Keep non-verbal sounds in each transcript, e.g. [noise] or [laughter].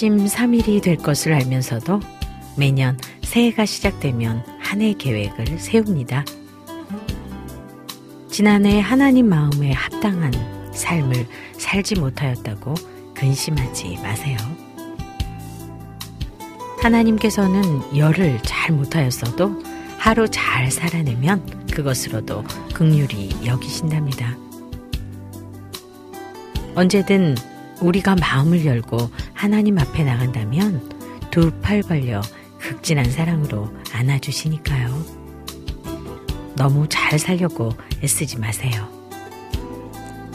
작심삼일이 될 것을 알면서도 매년 새해가 시작되면 한 해 계획을 세웁니다. 지난해 하나님 마음에 합당한 삶을 살지 못하였다고 근심하지 마세요. 하나님께서는 열을 잘 못하였어도 하루 잘 살아내면 그것으로도 극률이 여기신답니다. 언제든 우리가 마음을 열고 하나님 앞에 나간다면 두 팔 벌려 극진한 사랑으로 안아주시니까요. 너무 잘 살려고 애쓰지 마세요.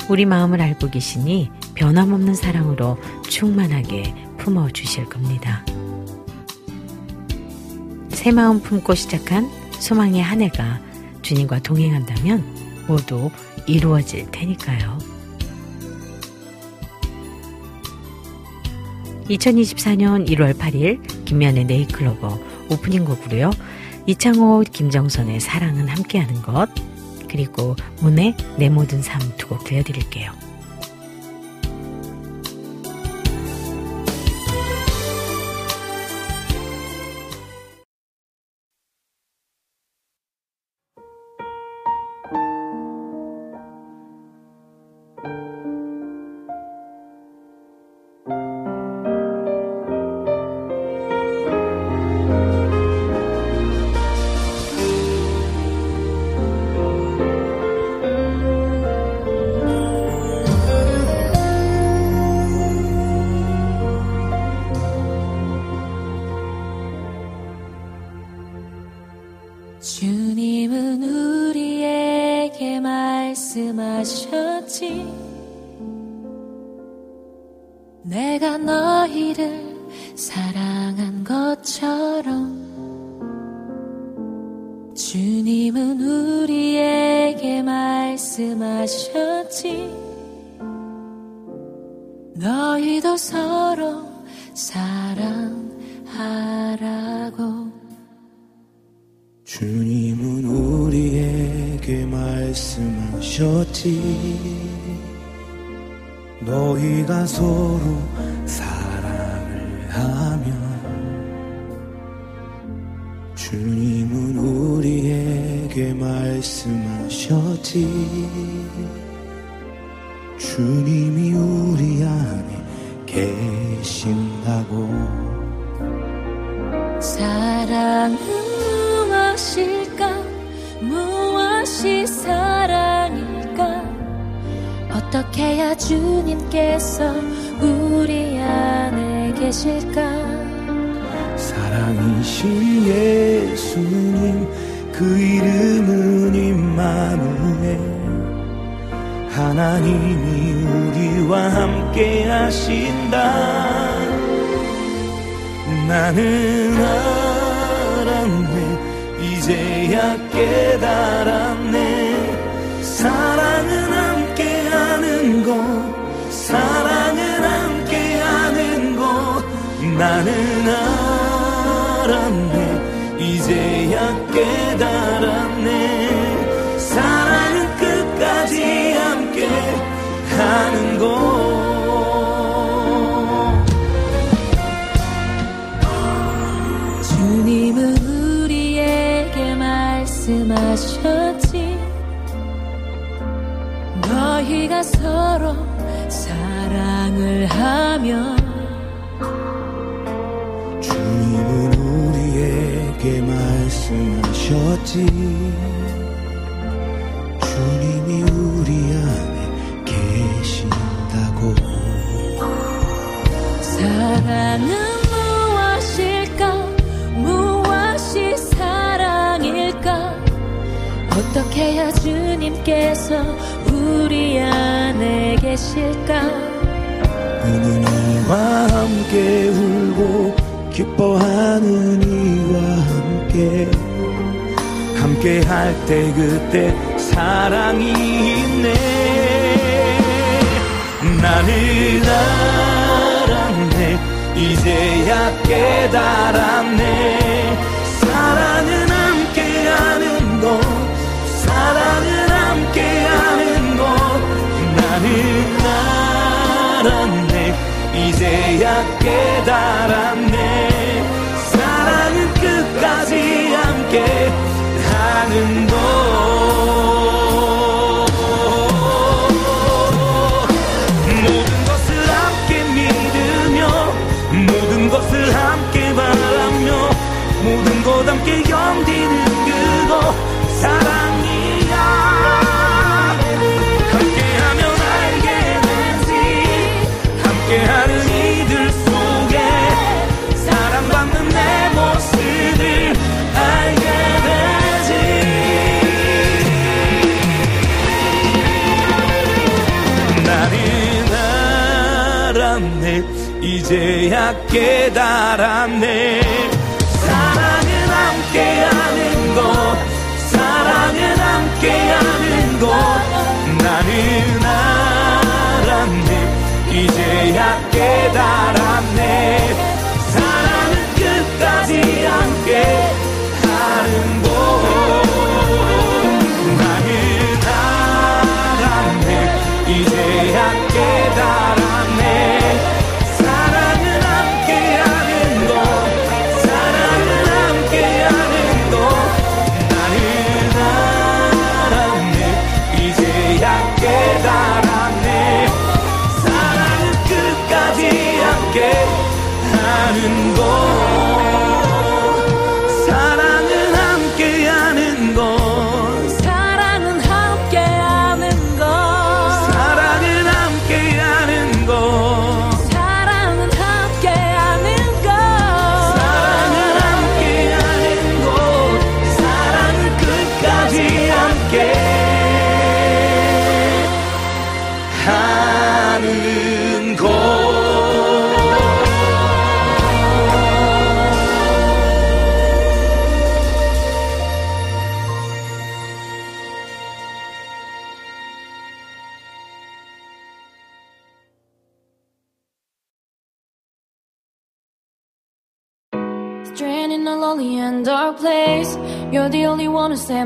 우리 마음을 알고 계시니 변함없는 사랑으로 충만하게 품어 주실 겁니다. 새 마음 품고 시작한 소망의 한 해가 주님과 동행한다면 모두 이루어질 테니까요. 2024년 1월 8일 김면의 네이클로버 오프닝 곡으로요. 이창호, 김정선의 사랑은 함께하는 것 그리고 문의 내 모든 삶 두 곡 들려드릴게요. 주님이 우리 안에 계신다고. 사랑은 무엇일까? 무엇이 사랑일까? 어떻게 해야 주님께서 우리 안에 계실까? 사랑이신 예수님 그 이름은 임마누엘 하나님이 우리와 함께 하신다. 나는 알았네. 이제야 깨달았네. 사랑은 함께하는 것 사랑은 함께하는 것. 나는 알았네. 이제야 깨달았네 서로 사랑을 하면 주님은 우리에게 말씀하셨지. 주님이 우리 안에 계신다고. 사랑은 무엇일까? 무엇이 사랑일까? 어떻게 해야 주님께서 안에 계실까? 우는 이와 함께 울고 기뻐하는 이와 함께. 함께 할 때 그때 사랑이 있네. 나는 알았네. 이제야 깨달았네. 사랑은 함께하는 것 알았네. 이제야 깨달았네. 사랑은 끝까지 함께 하는 것 모든 것을 함께 바라며 모든 것 함께 견 이제야 깨달았네. 사랑은 함께하는 것 사랑은 함께하는 것. 나는 알았네. 이제야 깨달았네. 사랑은 끝까지 함께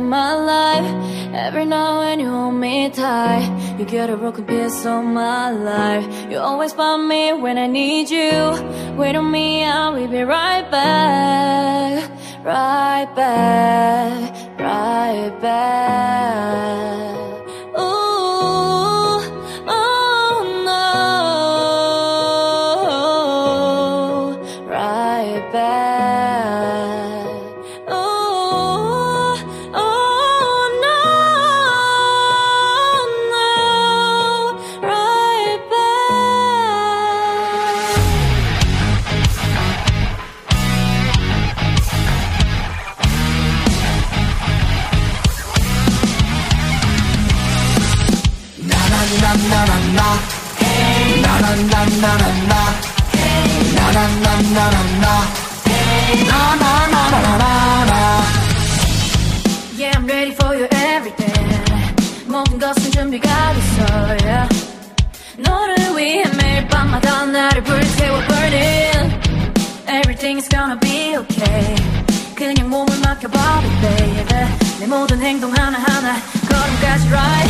my life. Every now and you hold me tight. You get a broken piece of my life. You always find me when I need you. Wait on me, I'll be right back. Right back. Right back. 하나하나 걸음까지 right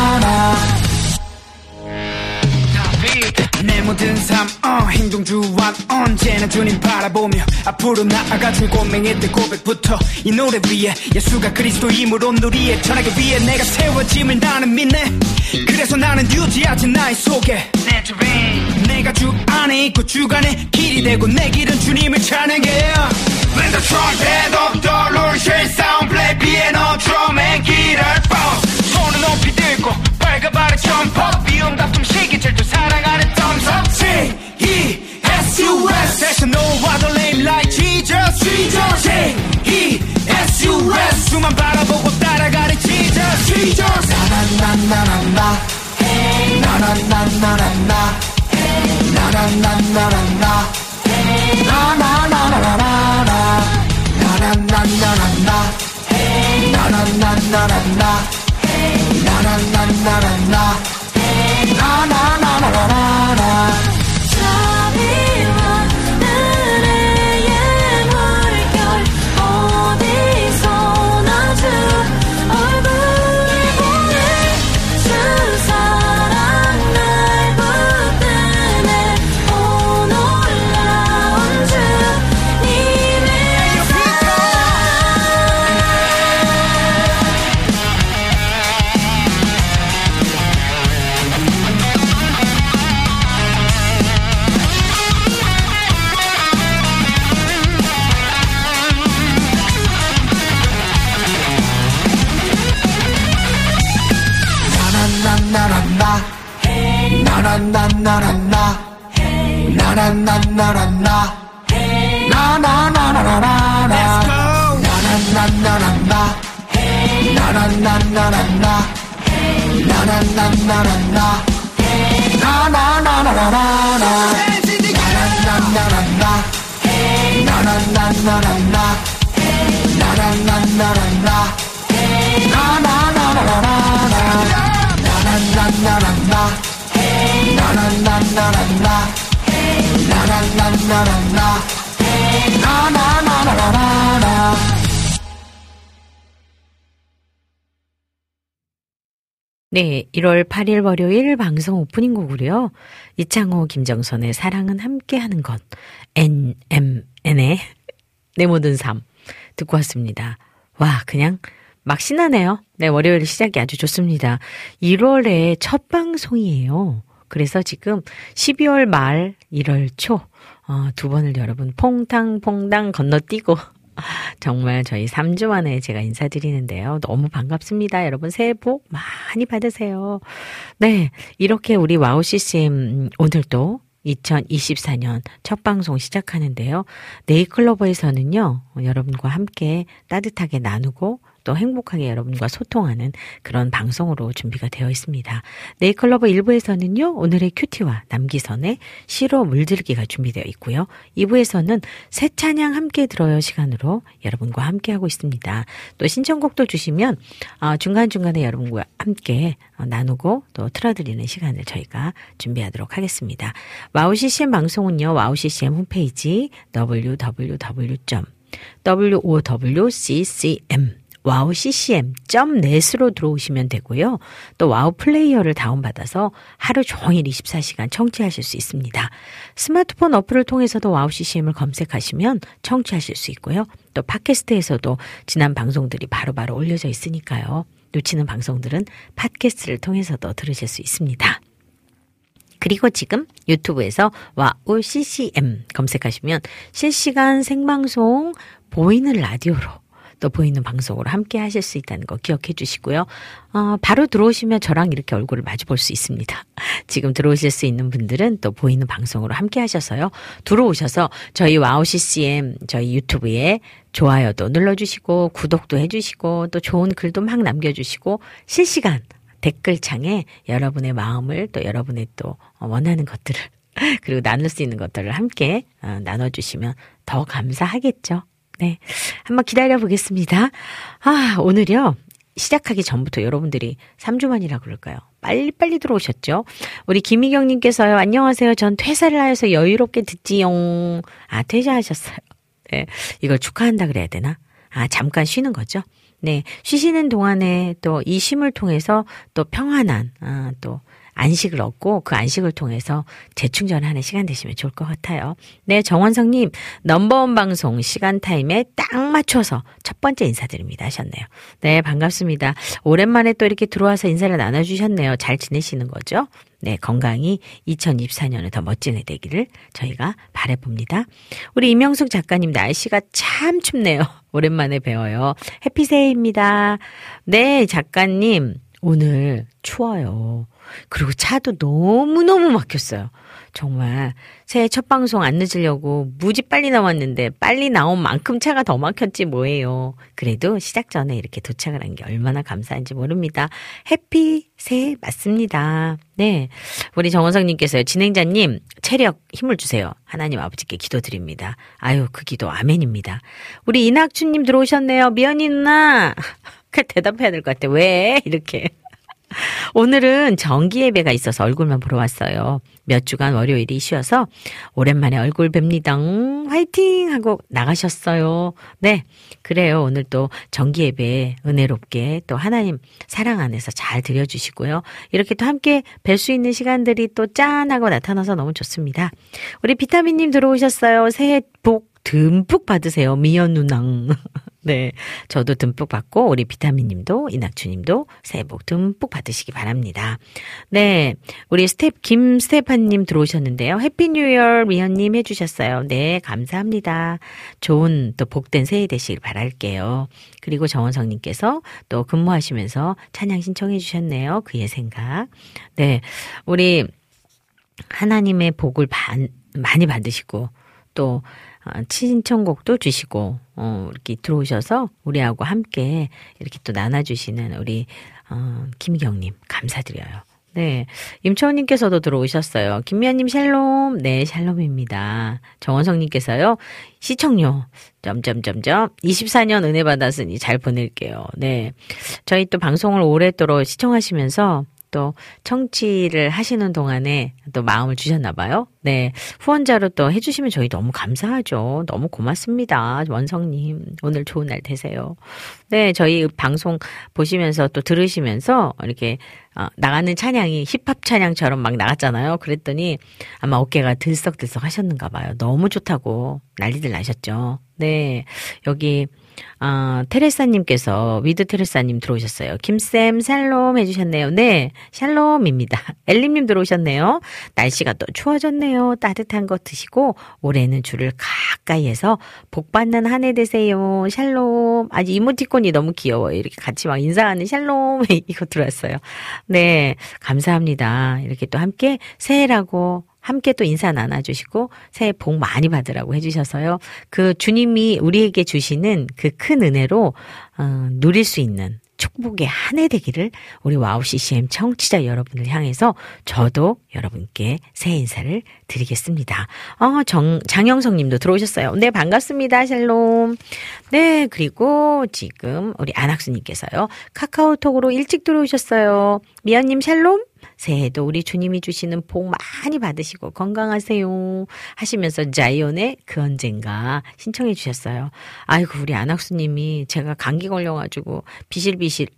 내 모든 삶 어, 행동 주완 언제나 주님 바라보며 앞으로 나아가 줄고맹했던 고백부터 이 노래 위에 예수가 그리스도임으로 누리에 전하기 위해 내가 세워짐을 나는 믿네. 그래서 나는 유지하지 나의 속에 내 주인 내가 주 안에 있고 주간에 길이 되고 내 길은 주님을 찬양해. When the trumpet of the Lord shall sound play piano drum and guitar bounce. 손을 높이 들고 밝아바라 점퍼 다 J-E-S-U-S There's no other name like Jesus Jesus J-E-S-U-S 수만 바라보고 따라가는 Jesus Jesus 나나나나나 나 나나나나 나나 나나나 나나나 나나 나나나나 나 나나나나나 나나나나나 나 나나나나 자비 time 네, 1월 8일 월요일 방송 오프닝 곡으로요. 이창호, 김정선의 사랑은 함께하는 것, NMN의 내 모든 삶 듣고 왔습니다. 와, 그냥 막 신나네요. 네, 월요일 시작이 아주 좋습니다. 1월의 첫 방송이에요. 그래서 지금 12월 말, 1월 초, 어, 두 번을 여러분 퐁탕퐁당 건너뛰고 정말 저희 3주 만에 제가 인사드리는데요. 너무 반갑습니다. 여러분 새해 복 많이 받으세요. 네. 이렇게 우리 와우 CCM 오늘도 2024년 첫 방송 시작하는데요. 네잎클로버에서는요, 여러분과 함께 따뜻하게 나누고 또 행복하게 여러분과 소통하는 그런 방송으로 준비가 되어 있습니다. 네잎클로버 1부에서는요, 오늘의 QT와 남기선의 시로 물들기가 준비되어 있고요. 2부에서는 새 찬양 함께 들어요 시간으로 여러분과 함께 하고 있습니다. 또 신청곡도 주시면 어, 중간중간에 여러분과 함께 어, 나누고 또 틀어드리는 시간을 저희가 준비하도록 하겠습니다. 와우 CCM 방송은요, 와우 CCM 홈페이지 www. wowccm 와우 ccm.net으로 들어오시면 되고요. 또 와우 플레이어를 다운받아서 하루 종일 24시간 청취하실 수 있습니다. 스마트폰 어플을 통해서도 와우 ccm을 검색하시면 청취하실 수 있고요. 또 팟캐스트에서도 지난 방송들이 바로바로 올려져 있으니까요. 놓치는 방송들은 팟캐스트를 통해서도 들으실 수 있습니다. 그리고 지금 유튜브에서 와우 CCM 검색하시면 실시간 생방송 보이는 라디오로 또 보이는 방송으로 함께 하실 수 있다는 거 기억해 주시고요. 어, 바로 들어오시면 저랑 이렇게 얼굴을 마주 볼 수 있습니다. [laughs] 지금 들어오실 수 있는 분들은 또 보이는 방송으로 함께 하셔서요. 들어오셔서 저희 와우 CCM 저희 유튜브에 좋아요도 눌러주시고 구독도 해주시고 또 좋은 글도 막 남겨주시고 실시간 댓글창에 여러분의 마음을 또 여러분의 또 원하는 것들을 [laughs] 그리고 나눌 수 있는 것들을 함께 어, 나눠주시면 더 감사하겠죠. 네. 한번 기다려 보겠습니다. 아, 오늘요. 시작하기 전부터 여러분들이 3주 만이라 그럴까요? 빨리빨리 들어오셨죠? 우리 김희경님께서요, 안녕하세요. 전 퇴사를 하여서 여유롭게 듣지용. 아, 퇴사하셨어요. 네. 이걸 축하한다 그래야 되나? 아, 잠깐 쉬는 거죠? 네. 쉬시는 동안에 또 이 쉼을 통해서 또 평안한, 아, 또 안식을 얻고 그 안식을 통해서 재충전하는 시간 되시면 좋을 것 같아요. 네, 정원성님, 넘버원 방송 시간 타임에 딱 맞춰서 첫 번째 인사드립니다 하셨네요. 네, 반갑습니다. 오랜만에 또 이렇게 들어와서 인사를 나눠주셨네요. 잘 지내시는 거죠? 네, 건강이 2024년에 더 멋진 해 되기를 저희가 바래봅니다. 우리 이명숙 작가님 날씨가 참 춥네요. [laughs] 오랜만에 배워요. 해피세이입니다. 네, 작가님 오늘 추워요. 그리고 차도 너무너무 막혔어요. 정말 새해 첫 방송 안 늦으려고 무지 빨리 나왔는데 빨리 나온 만큼 차가 더 막혔지 뭐예요. 그래도 시작 전에 이렇게 도착을 한 게 얼마나 감사한지 모릅니다. 해피 새해 맞습니다. 네. 우리 정원성님께서요. 진행자님 체력 힘을 주세요. 하나님 아버지께 기도드립니다. 아유 그 기도 아멘입니다. 우리 이낙춘님 들어오셨네요. 미연이 누나. [laughs] 그 대답해야 될 것 같아. 왜 이렇게. 오늘은 정기 예배가 있어서 얼굴만 보러 왔어요. 몇 주간 월요일이 쉬어서 오랜만에 얼굴 뵙니다. 음, 화이팅! 하고 나가셨어요. 네. 그래요. 오늘 또 정기 예배 은혜롭게 또 하나님 사랑 안에서 잘 드려주시고요. 이렇게 또 함께 뵐 수 있는 시간들이 또 짠하고 나타나서 너무 좋습니다. 우리 비타민님 들어오셨어요. 새해 복 듬뿍 받으세요. 미연 누낭. 네. 저도 듬뿍 받고, 우리 비타민 님도, 이낙주 님도 새해 복 듬뿍 받으시기 바랍니다. 네. 우리 스텝, 김스테판 님 들어오셨는데요. Happy New Year 미연 님 해주셨어요. 네. 감사합니다. 좋은 또 복된 새해 되시길 바랄게요. 그리고 정원성 님께서 또 근무하시면서 찬양 신청해 주셨네요. 그의 생각. 네. 우리 하나님의 복을 반, 많이 받으시고, 또 아, 친청곡도 주시고 어, 이렇게 들어오셔서 우리하고 함께 이렇게 또 나눠주시는 우리 어, 김경님 감사드려요. 네. 임초원님께서도 들어오셨어요. 김미아님 샬롬. 네, 샬롬입니다. 정원성님께서요. 시청료. 점점점점. 24년 은혜 받았으니 잘 보낼게요. 네. 저희 또 방송을 오랫도록 시청하시면서 또 청취를 하시는 동안에 또 마음을 주셨나 봐요. 네. 후원자로 또 해주시면 저희 너무 감사하죠. 너무 고맙습니다. 원성님. 오늘 좋은 날 되세요. 네. 저희 방송 보시면서 또 들으시면서 이렇게 어, 나가는 찬양이 힙합 찬양처럼 막 나갔잖아요. 그랬더니 아마 어깨가 들썩들썩 하셨는가 봐요. 너무 좋다고 난리들 나셨죠. 네. 여기 아, 테레사님께서, 위드 테레사님 들어오셨어요. 김쌤, 샬롬 해주셨네요. 네, 샬롬입니다. [laughs] 엘림님 들어오셨네요. 날씨가 또 추워졌네요. 따뜻한 거 드시고, 올해는 주를 가까이에서 복받는 한 해 되세요. 샬롬. 아직 이모티콘이 너무 귀여워요. 이렇게 같이 막 인사하는 샬롬. [laughs] 이거 들어왔어요. 네, 감사합니다. 이렇게 또 함께 새해라고 함께 또 인사 나눠주시고 새해 복 많이 받으라고 해주셔서요. 그 주님이 우리에게 주시는 그 큰 은혜로 어, 누릴 수 있는 축복의 한 해 되기를 우리 와우 CCM 청취자 여러분을 향해서 저도 여러분께 새해 인사를 드리겠습니다. 어, 정, 장영성 님도 들어오셨어요. 네, 반갑습니다. 샬롬. 네, 그리고 지금 우리 안학수 님께서요. 카카오톡으로 일찍 들어오셨어요. 미연 님 샬롬. 새해도 우리 주님이 주시는 복 많이 받으시고 건강하세요. 하시면서 자이온의 그 언젠가 신청해 주셨어요. 아이고, 우리 안학수님이 제가 감기 걸려가지고 비실비실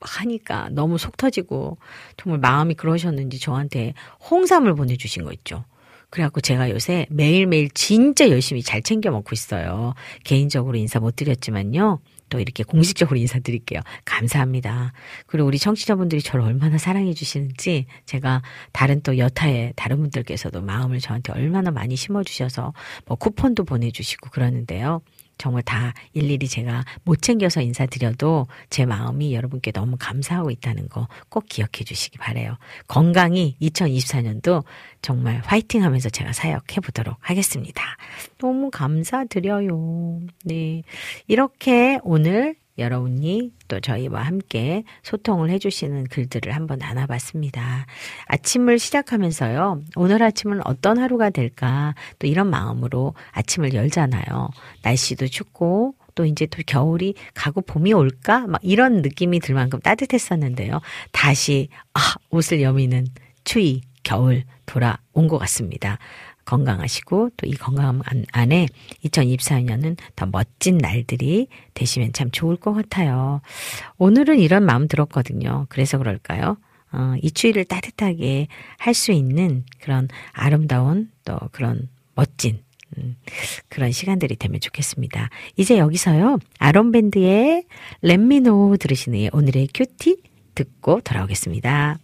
하니까 너무 속 터지고 정말 마음이 그러셨는지 저한테 홍삼을 보내주신 거 있죠. 그래갖고 제가 요새 매일매일 진짜 열심히 잘 챙겨 먹고 있어요. 개인적으로 인사 못 드렸지만요. 또 이렇게 공식적으로 인사드릴게요. 감사합니다. 그리고 우리 청취자분들이 저를 얼마나 사랑해 주시는지 제가 다른 또 여타의 다른 분들께서도 마음을 저한테 얼마나 많이 심어 주셔서 뭐 쿠폰도 보내 주시고 그러는데요. 정말 다 일일이 제가 못 챙겨서 인사드려도 제 마음이 여러분께 너무 감사하고 있다는 거 꼭 기억해 주시기 바래요. 건강히 2024년도 정말 화이팅 하면서 제가 사역해 보도록 하겠습니다. 너무 감사드려요. 네. 이렇게 오늘 여러분이 또 저희와 함께 소통을 해주시는 글들을 한번 나눠봤습니다. 아침을 시작하면서요. 오늘 아침은 어떤 하루가 될까 또 이런 마음으로 아침을 열잖아요. 날씨도 춥고 또 이제 또 겨울이 가고 봄이 올까? 막 이런 느낌이 들 만큼 따뜻했었는데요. 다시, 아, 옷을 여미는 추위, 겨울 돌아온 것 같습니다. 건강하시고 또 이 건강 안에 2024년은 더 멋진 날들이 되시면 참 좋을 것 같아요. 오늘은 이런 마음 들었거든요. 그래서 그럴까요? 어, 이 추위를 따뜻하게 할 수 있는 그런 아름다운 또 그런 멋진 음, 그런 시간들이 되면 좋겠습니다. 이제 여기서요. 아론밴드의 렛미노 들으시는 오늘의 큐티 듣고 돌아오겠습니다.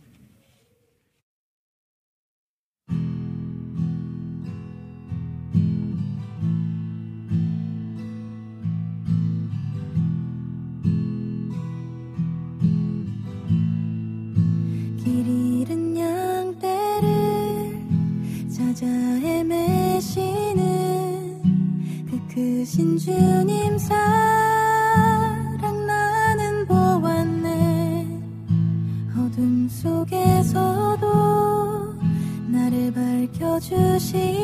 길 찾아 헤매시는 그 크신 주님 사랑 나는 보았네. 어둠 속에서도 나를 밝혀주시니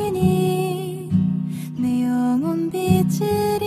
내 영혼 빛을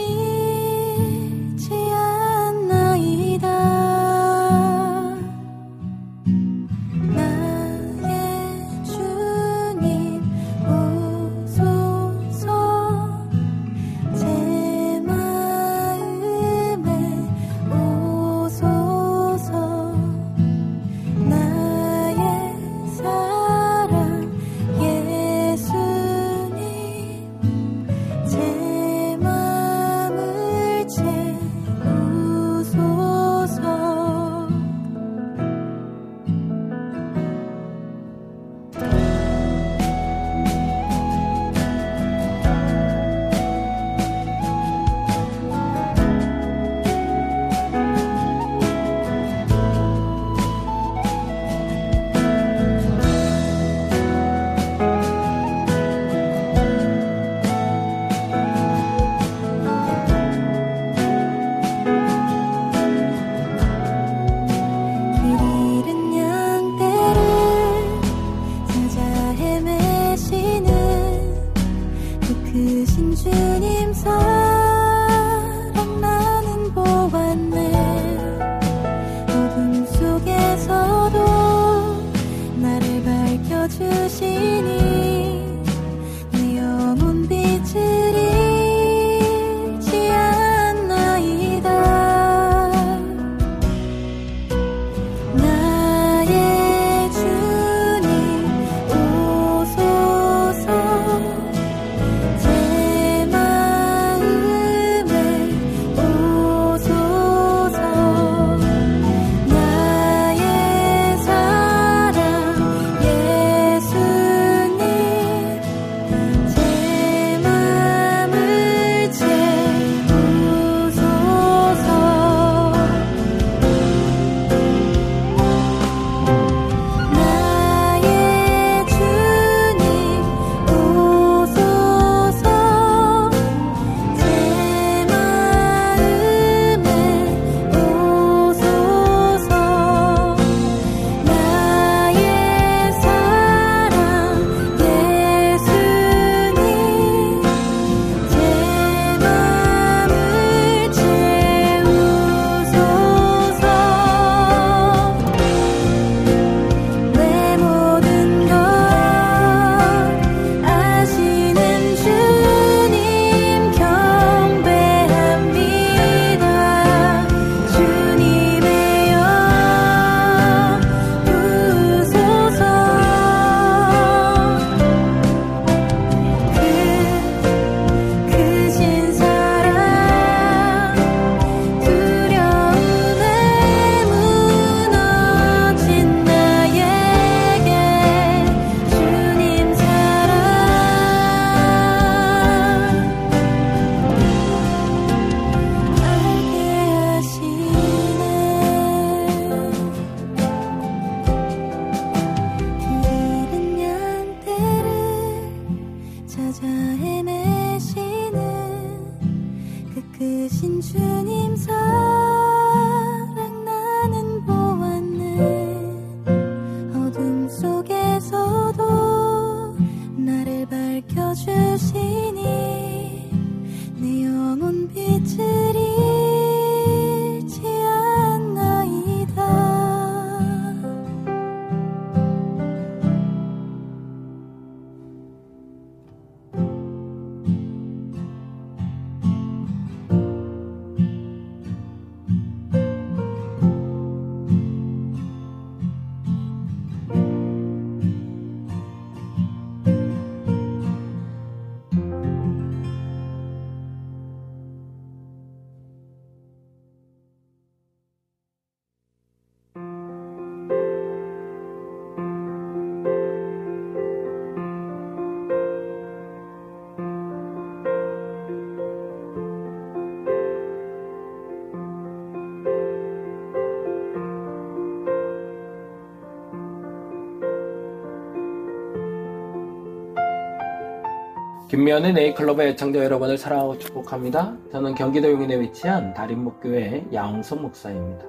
김미연의 네이클럽의 애청자 여러분을 사랑하고 축복합니다. 저는 경기도 용인에 위치한 다림목교회 양홍선 목사입니다.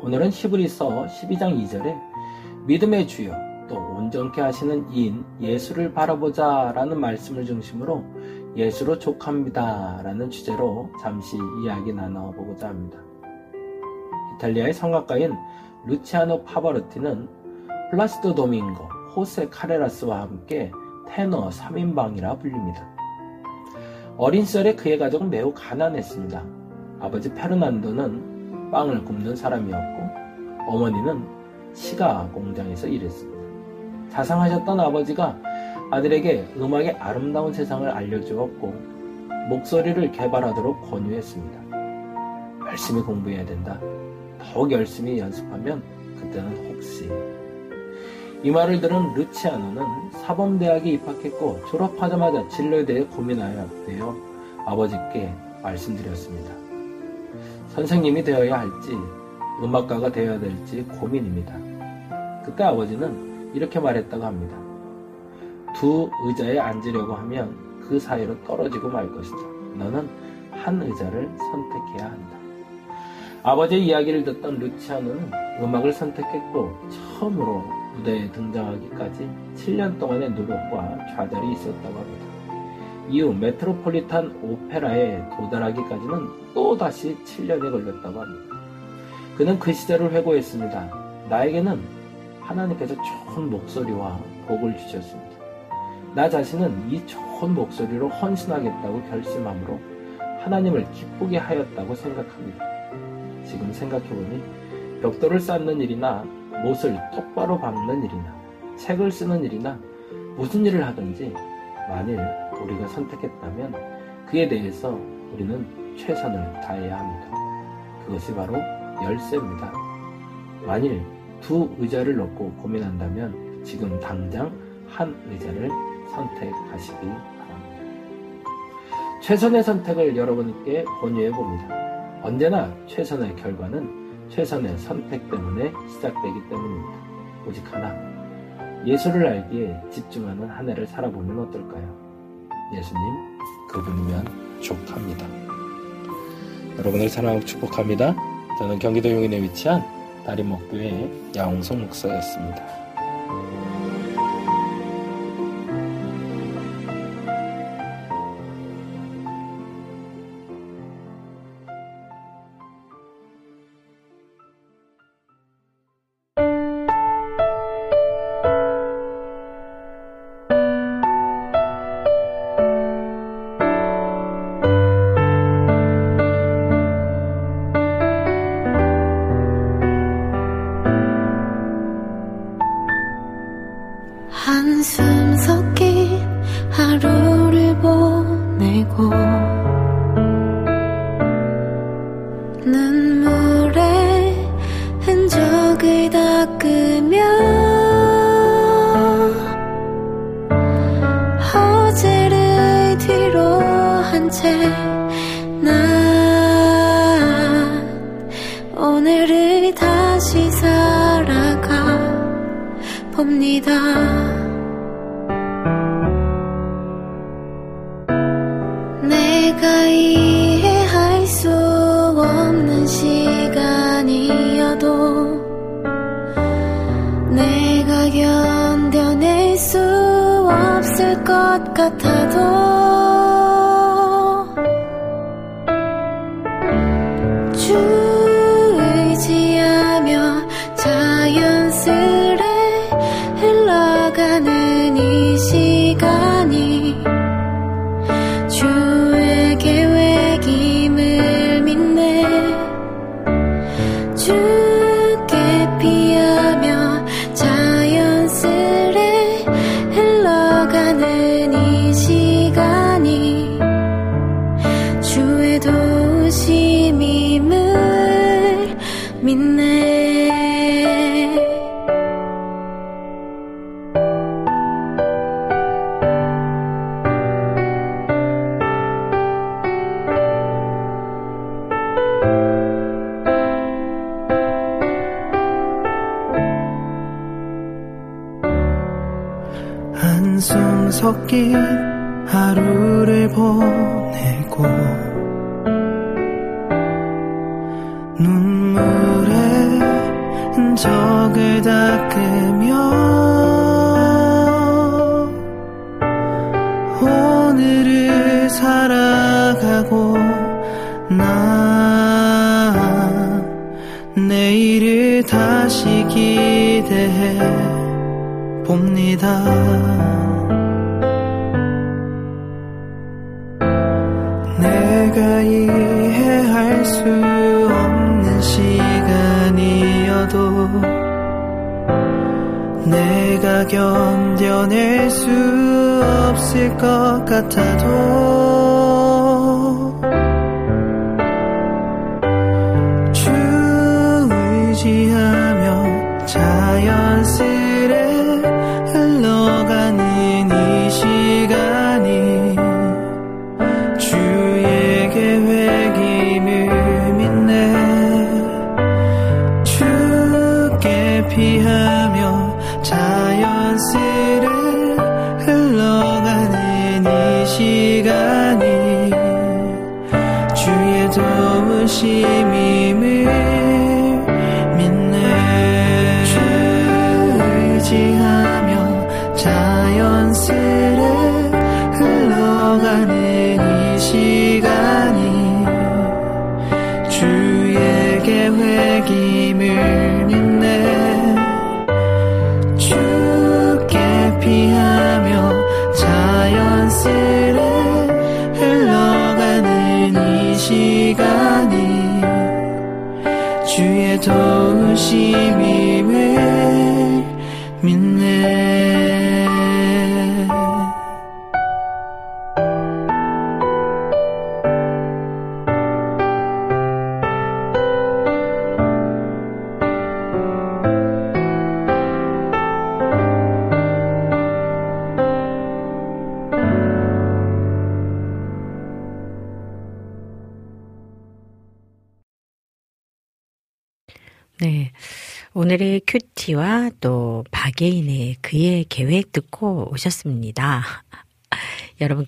오늘은 히브리서 12장 2절에 믿음의 주여 또 온전케 하시는 이인 예수를 바라보자 라는 말씀을 중심으로 예수로 족합니다 라는 주제로 잠시 이야기 나눠보고자 합니다. 이탈리아의 성악가인 루치아노 파바르티는 플라시도 도밍고, 호세 카레라스와 함께 테너 3인방이라 불립니다. 어린 시절에 그의 가족은 매우 가난했습니다. 아버지 페르난도는 빵을 굽는 사람이었고 어머니는 시가 공장에서 일했습니다. 자상하셨던 아버지가 아들에게 음악의 아름다운 세상을 알려주었고 목소리를 개발하도록 권유했습니다. 열심히 공부해야 된다. 더욱 열심히 연습하면 그때는 혹시 이 말을 들은 루치아노는 사범대학에 입학했고 졸업하자마자 진로에 대해 고민하였대요. 아버지께 말씀드렸습니다. 선생님이 되어야 할지 음악가가 되어야 될지 고민입니다. 그때 아버지는 이렇게 말했다고 합니다. 두 의자에 앉으려고 하면 그 사이로 떨어지고 말 것이다. 너는 한 의자를 선택해야 한다. 아버지의 이야기를 듣던 루치아노는 음악을 선택했고 처음으로 무대에 등장하기까지 7년 동안의 노력과 좌절이 있었다고 합니다. 이후 메트로폴리탄 오페라에 도달하기까지는 또다시 7년이 걸렸다고 합니다. 그는 그 시절을 회고했습니다. 나에게는 하나님께서 좋은 목소리와 복을 주셨습니다. 나 자신은 이 좋은 목소리로 헌신하겠다고 결심함으로 하나님을 기쁘게 하였다고 생각합니다. 지금 생각해보니 벽돌을 쌓는 일이나 못을 똑바로 박는 일이나 책을 쓰는 일이나 무슨 일을 하든지 만일 우리가 선택했다면 그에 대해서 우리는 최선을 다해야 합니다. 그것이 바로 열쇠입니다. 만일 두 의자를 놓고 고민한다면 지금 당장 한 의자를 선택하시기 바랍니다. 최선의 선택을 여러분께 권유해 봅니다. 언제나 최선의 결과는 최선의 선택 때문에 시작되기 때문입니다. 오직 하나, 예수를 알기에 집중하는 한 해를 살아보면 어떨까요? 예수님, 그분이면 족합니다. 여러분을 사랑하고 축복합니다. 저는 경기도 용인에 위치한 다림목교회 야홍성 목사였습니다.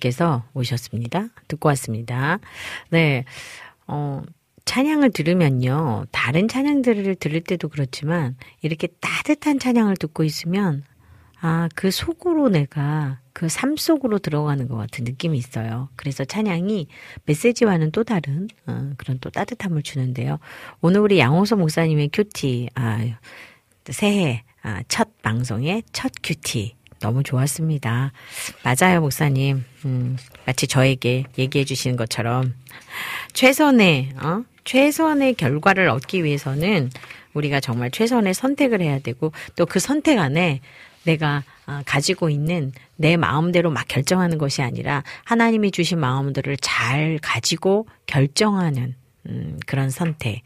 여러분께서 오셨습니다. 듣고 왔습니다. 네. 어, 찬양을 들으면요. 다른 찬양들을 들을 때도 그렇지만 이렇게 따뜻한 찬양을 듣고 있으면 아, 그 속으로 내가 그 삶 속으로 들어가는 것 같은 느낌이 있어요. 그래서 찬양이 메시지와는 또 다른 어, 그런 또 따뜻함을 주는데요. 오늘 우리 양호서 목사님의 큐티, 아, 새해 아, 첫 방송의 첫 큐티 너무 좋았습니다. 맞아요, 목사님. 음, 마치 저에게 얘기해 주시는 것처럼 최선의 어? 최선의 결과를 얻기 위해서는 우리가 정말 최선의 선택을 해야 되고 또 그 선택 안에 내가 아, 가지고 있는 내 마음대로 막 결정하는 것이 아니라 하나님이 주신 마음들을 잘 가지고 결정하는 음, 그런 선택.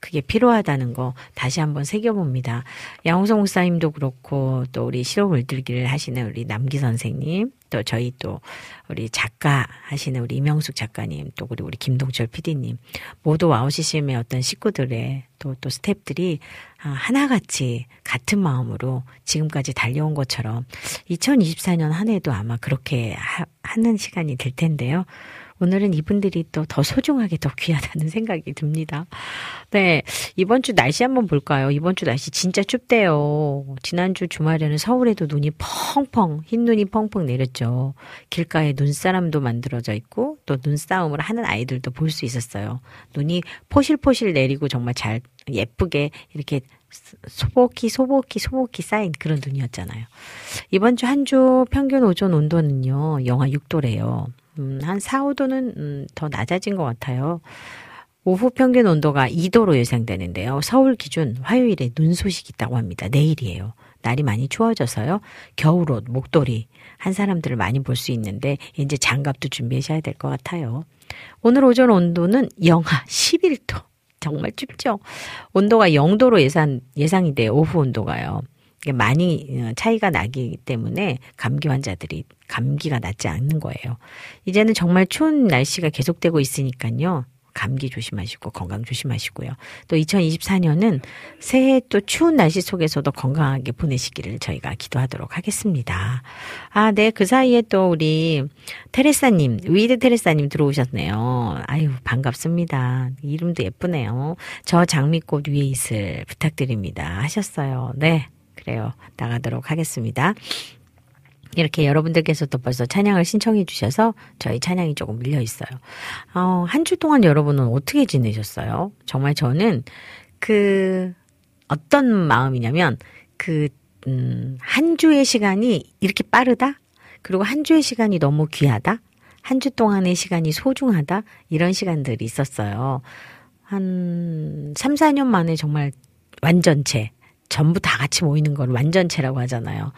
그게 필요하다는 거 다시 한번 새겨봅니다. 양홍성 목사님도 그렇고 또 우리 실업 물들기를 하시는 우리 남기 선생님 또 저희 또 우리 작가 하시는 우리 이명숙 작가님 또 우리 우리 김동철 PD님 모두 와우시심의 어떤 식구들의 또 또 스탭들이 아, 하나같이 같은 마음으로 지금까지 달려온 것처럼 2024년 한 해도 아마 그렇게 하, 하는 시간이 될 텐데요. 오늘은 이분들이 또 더 소중하게 더 귀하다는 생각이 듭니다. 네. 이번 주 날씨 한번 볼까요? 이번 주 날씨 진짜 춥대요. 지난주 주말에는 서울에도 눈이 펑펑, 흰 눈이 펑펑 내렸죠. 길가에 눈사람도 만들어져 있고 또 눈싸움을 하는 아이들도 볼 수 있었어요. 눈이 포실포실 내리고 정말 잘 예쁘게 이렇게 소복히 소복히 소복히 쌓인 그런 눈이었잖아요. 이번 주 한주 평균 오존 온도는요. 영하 6도래요. 음, 한 4, 5도는 음, 더 낮아진 것 같아요. 오후 평균 온도가 2도로 예상되는데요. 서울 기준 화요일에 눈 소식이 있다고 합니다. 내일이에요. 날이 많이 추워져서요. 겨울옷, 목도리 한 사람들을 많이 볼 수 있는데 이제 장갑도 준비하셔야 될 것 같아요. 오늘 오전 온도는 영하 11도. 정말 춥죠. 온도가 0도로 예상 예상이 돼요. 오후 온도가요. 많이 어, 차이가 나기 때문에 감기 환자들이 감기가 낫지 않는 거예요. 이제는 정말 추운 날씨가 계속되고 있으니까요. 감기 조심하시고 건강 조심하시고요. 또 2024년은 새해 또 추운 날씨 속에서도 건강하게 보내시기를 저희가 기도하도록 하겠습니다. 아, 네. 그 사이에 또 우리 테레사님, with 테레사님 들어오셨네요. 아유, 반갑습니다. 이름도 예쁘네요. 저 장미꽃 위에 이슬 부탁드립니다. 하셨어요. 네. 그래요. 나가도록 하겠습니다. 이렇게 여러분들께서도 벌써 찬양을 신청해 주셔서 저희 찬양이 조금 밀려 있어요. 어, 한 주 동안 여러분은 어떻게 지내셨어요? 정말 저는 그 어떤 마음이냐면 그, 음, 한 주의 시간이 이렇게 빠르다? 그리고 한 주의 시간이 너무 귀하다? 한 주 동안의 시간이 소중하다? 이런 시간들이 있었어요. 한 3, 4년 만에 정말 완전체, 전부 다 같이 모이는 걸 완전체라고 하잖아요.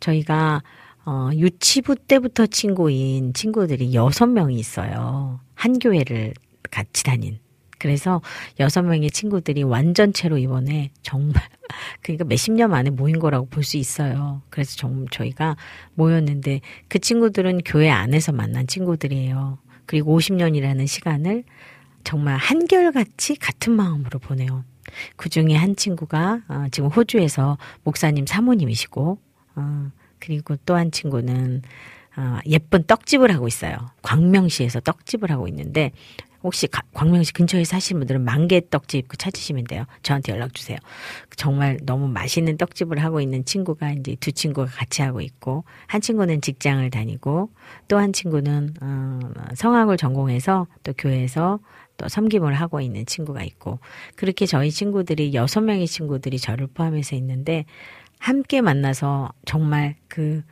저희가 어, 유치부 때부터 친구인 친구들이 여섯 명이 있어요. 한 교회를 같이 다닌. 그래서 여섯 명의 친구들이 완전체로 이번에 정말 [laughs] 그러니까 몇십 년 만에 모인 거라고 볼 수 있어요. 그래서 정 저희가 모였는데 그 친구들은 교회 안에서 만난 친구들이에요. 그리고 50년이라는 시간을 정말 한결같이 같은 마음으로 보내요. 그 중에 한 친구가 어, 지금 호주에서 목사님 사모님이시고 어, 그리고 또 한 친구는 어, 예쁜 떡집을 하고 있어요. 광명시에서 떡집을 하고 있는데 혹시 가, 광명시 근처에 사시는 분들은 만개 떡집 그 찾으시면 돼요. 저한테 연락 주세요. 정말 너무 맛있는 떡집을 하고 있는 친구가 이제 두 친구가 같이 하고 있고 한 친구는 직장을 다니고 또 한 친구는 어, 성악을 전공해서 또 교회에서 또 섬김을 하고 있는 친구가 있고 그렇게 저희 친구들이 여섯 명의 친구들이 저를 포함해서 있는데 함께 만나서 정말 그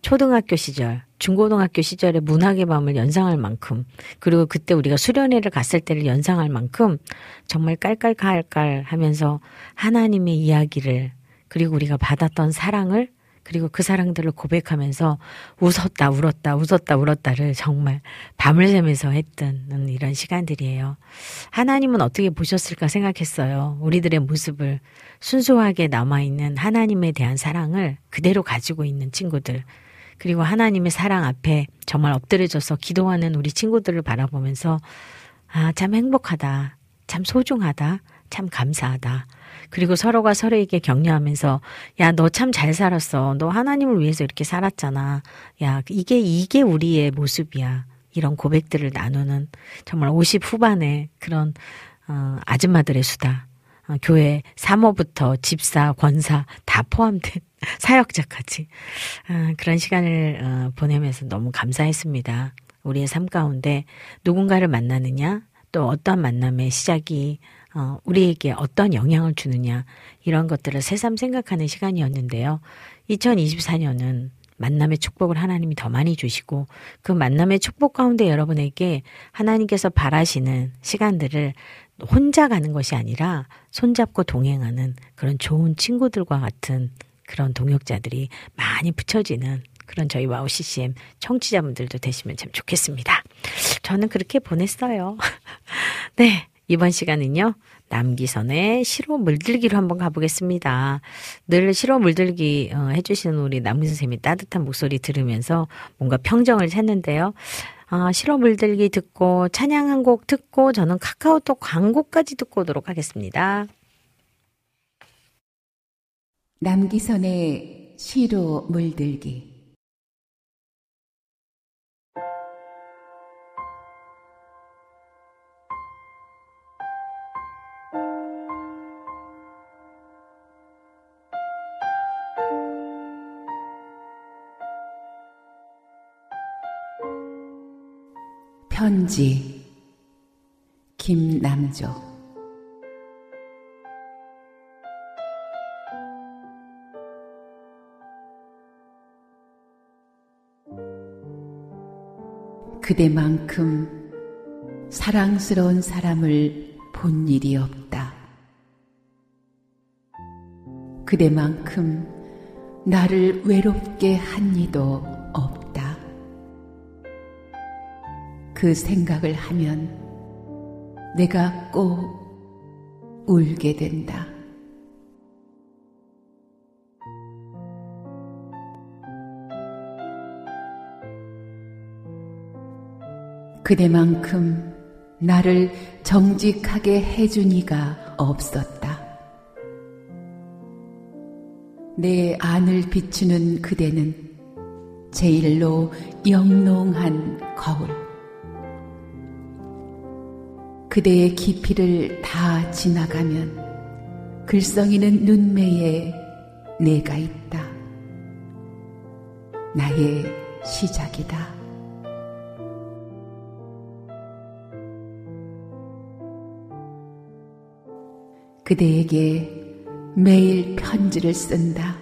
초등학교 시절, 중고등학교 시절의 문학의 밤을 연상할 만큼, 그리고 그때 우리가 수련회를 갔을 때를 연상할 만큼 정말 깔깔깔깔 하면서 하나님의 이야기를, 그리고 우리가 받았던 사랑을, 그리고 그 사랑들을 고백하면서 웃었다, 울었다, 웃었다, 울었다를 정말 밤을 새면서 했던 이런 시간들이에요. 하나님은 어떻게 보셨을까 생각했어요. 우리들의 모습을. 순수하게 남아있는 하나님에 대한 사랑을 그대로 가지고 있는 친구들. 그리고 하나님의 사랑 앞에 정말 엎드려져서 기도하는 우리 친구들을 바라보면서 아, 참 행복하다. 참 소중하다. 참 감사하다. 그리고 서로가 서로에게 격려하면서 야, 너 참 잘 살았어. 너 하나님을 위해서 이렇게 살았잖아. 야, 이게, 이게 우리의 모습이야. 이런 고백들을 나누는 정말 50 후반의 그런, 어, 아줌마들의 수다. 어, 교회 사모부터 집사, 권사 다 포함된 [laughs] 사역자까지 어, 그런 시간을 어, 보내면서 너무 감사했습니다. 우리의 삶 가운데 누군가를 만나느냐, 또 어떠한 만남의 시작이 우리에게 어떤 영향을 주느냐 이런 것들을 새삼 생각하는 시간이었는데요. 2024년은 만남의 축복을 하나님이 더 많이 주시고 그 만남의 축복 가운데 여러분에게 하나님께서 바라시는 시간들을 혼자 가는 것이 아니라 손잡고 동행하는 그런 좋은 친구들과 같은 그런 동역자들이 많이 붙여지는 그런 저희 WOW CCM 청취자분들도 되시면 참 좋겠습니다. 저는 그렇게 보냈어요. [laughs] 네. 이번 시간은요, 남기선의 시로 물들기로 한번 가보겠습니다. 늘 시로 물들기 어, 해주시는 우리 남기선 선생님이 따뜻한 목소리 들으면서 뭔가 평정을 찾는데요. 아, 실어 물들기 듣고 찬양 한 곡 듣고 저는 카카오톡 광고까지 듣고 오도록 하겠습니다. 남기선의 시로 물들기 편지 김남조 그대만큼 사랑스러운 사람을 본 일이 없다. 그대만큼 나를 외롭게 한 이도 그 생각을 하면 내가 꼭 울게 된다. 그대만큼 나를 정직하게 해준 이가 없었다. 내 안을 비추는 그대는 제일로 영롱한 거울. 그대의 깊이를 다 지나가면 글썽이는 눈매에 내가 있다. 나의 시작이다. 그대에게 매일 편지를 쓴다.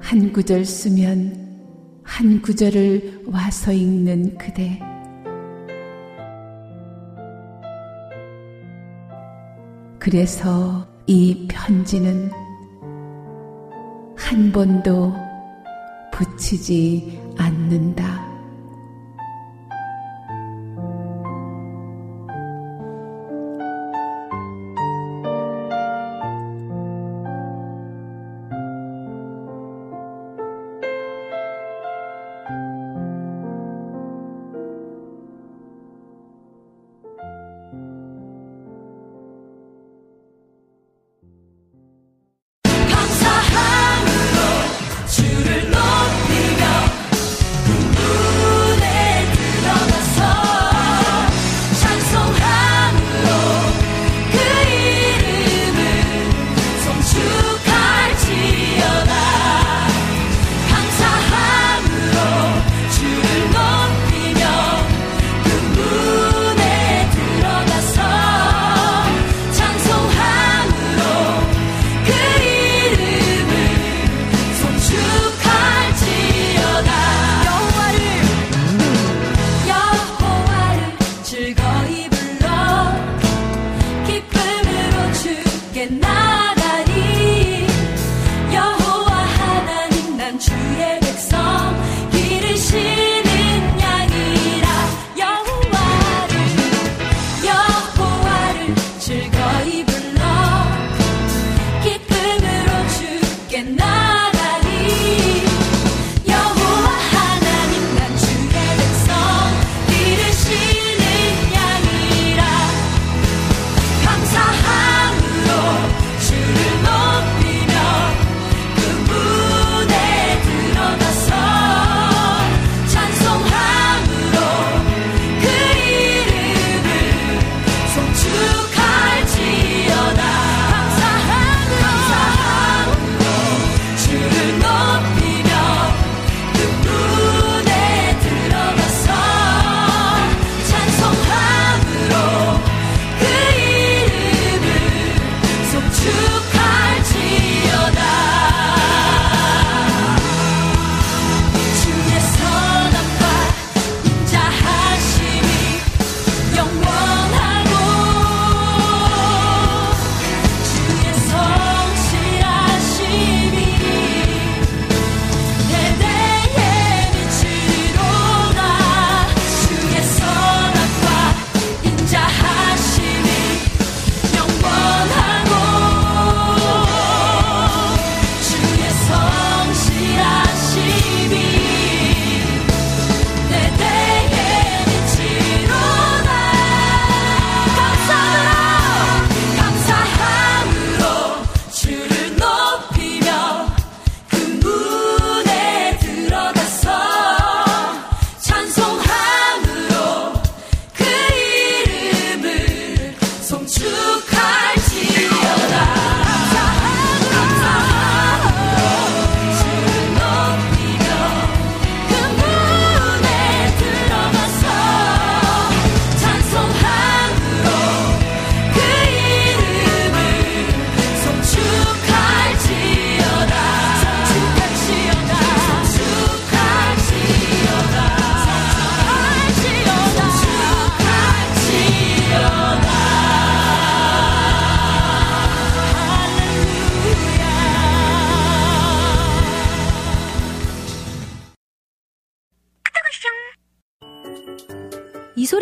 한 구절 쓰면 한 구절을 와서 읽는 그대. 그래서 이 편지는 한 번도 붙이지 않는다.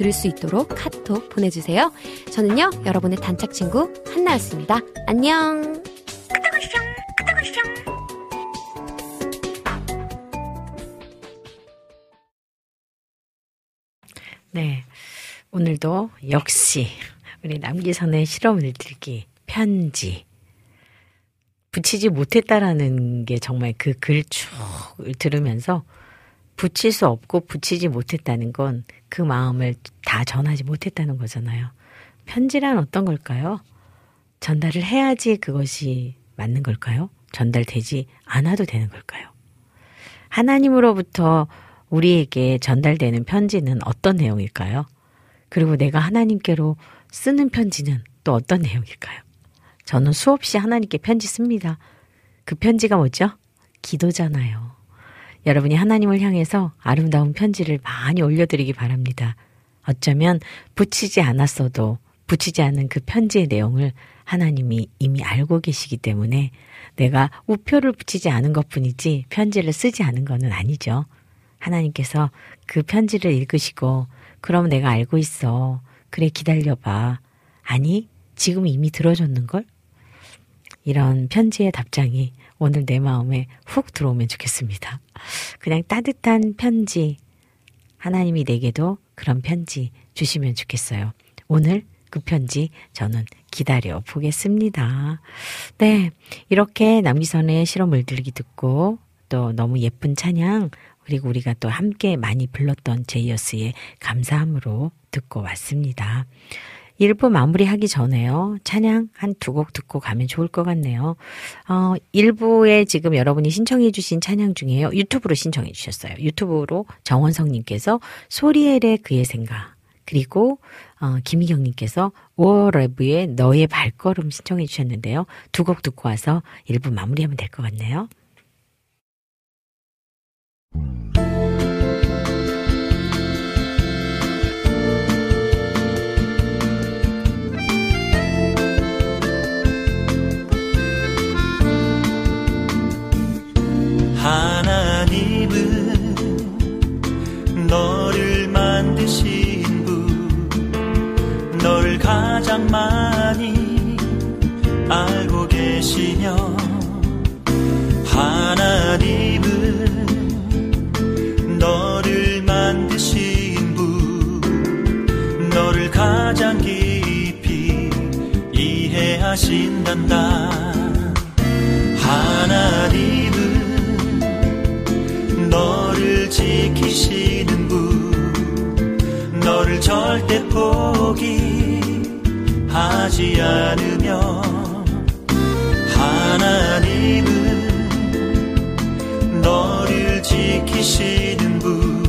들을 수 있도록 카톡 보내주세요. 저는요 여러분의 단짝 친구 한나였습니다. 안녕. 네. 오늘도 역시 우리 남기선의 실험을 들기 편지 붙이지 못했다라는 게 정말 그 글 쭉 들으면서 붙일 수 없고 붙이지 못했다는 건 그 마음을 다 전하지 못했다는 거잖아요. 편지란 어떤 걸까요? 전달을 해야지 그것이 맞는 걸까요? 전달되지 않아도 되는 걸까요? 하나님으로부터 우리에게 전달되는 편지는 어떤 내용일까요? 그리고 내가 하나님께로 쓰는 편지는 또 어떤 내용일까요? 저는 수없이 하나님께 편지 씁니다. 그 편지가 뭐죠? 기도잖아요. 여러분이 하나님을 향해서 아름다운 편지를 많이 올려드리기 바랍니다. 어쩌면 붙이지 않았어도 붙이지 않은 그 편지의 내용을 하나님이 이미 알고 계시기 때문에 내가 우표를 붙이지 않은 것 뿐이지 편지를 쓰지 않은 것은 아니죠. 하나님께서 그 편지를 읽으시고 그럼 내가 알고 있어. 그래 기다려봐. 아니 지금 이미 들어줬는걸? 이런 편지의 답장이 오늘 내 마음에 훅 들어오면 좋겠습니다. 그냥 따뜻한 편지. 하나님이 내게도 그런 편지 주시면 좋겠어요. 오늘 그 편지 저는 기다려 보겠습니다. 네. 이렇게 남기선의 실험을 들기 듣고 또 너무 예쁜 찬양 그리고 우리가 또 함께 많이 불렀던 제이어스의 감사함으로 듣고 왔습니다. 1부 마무리하기 전에요. 찬양 한 두 곡 듣고 가면 좋을 것 같네요. 어, 1부에 지금 여러분이 신청해 주신 찬양 중에요. 유튜브로 신청해 주셨어요. 유튜브로 정원성 님께서 소리엘의 그의 생각 그리고 어, 김희경 님께서 워러브의 너의 발걸음 신청해 주셨는데요. 두 곡 듣고 와서 1부 마무리하면 될 것 같네요. 하나님은 너를 만드신 분 너를 가장 많이 알고 계시며 하나님은 너를 만드신 분 너를 가장 깊이 이해하신단다 지키시는 분 너를 절대 포기하지 않으며 하나님은 너를 지키시는 분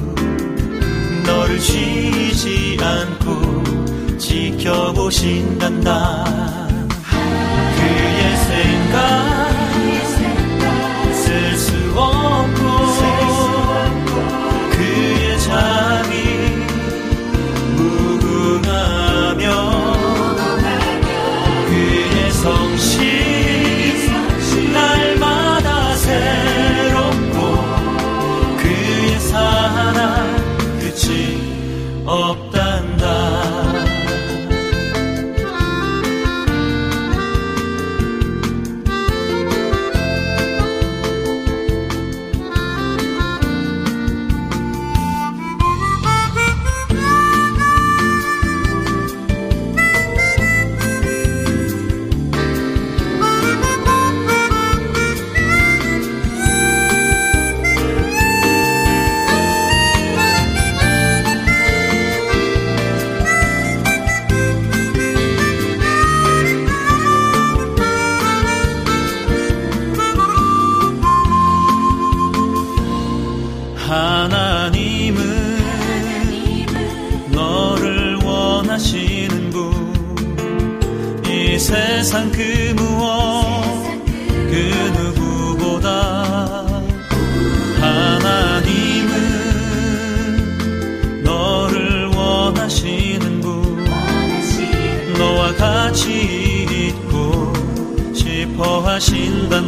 너를 쉬지 않고 지켜보신단다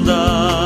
하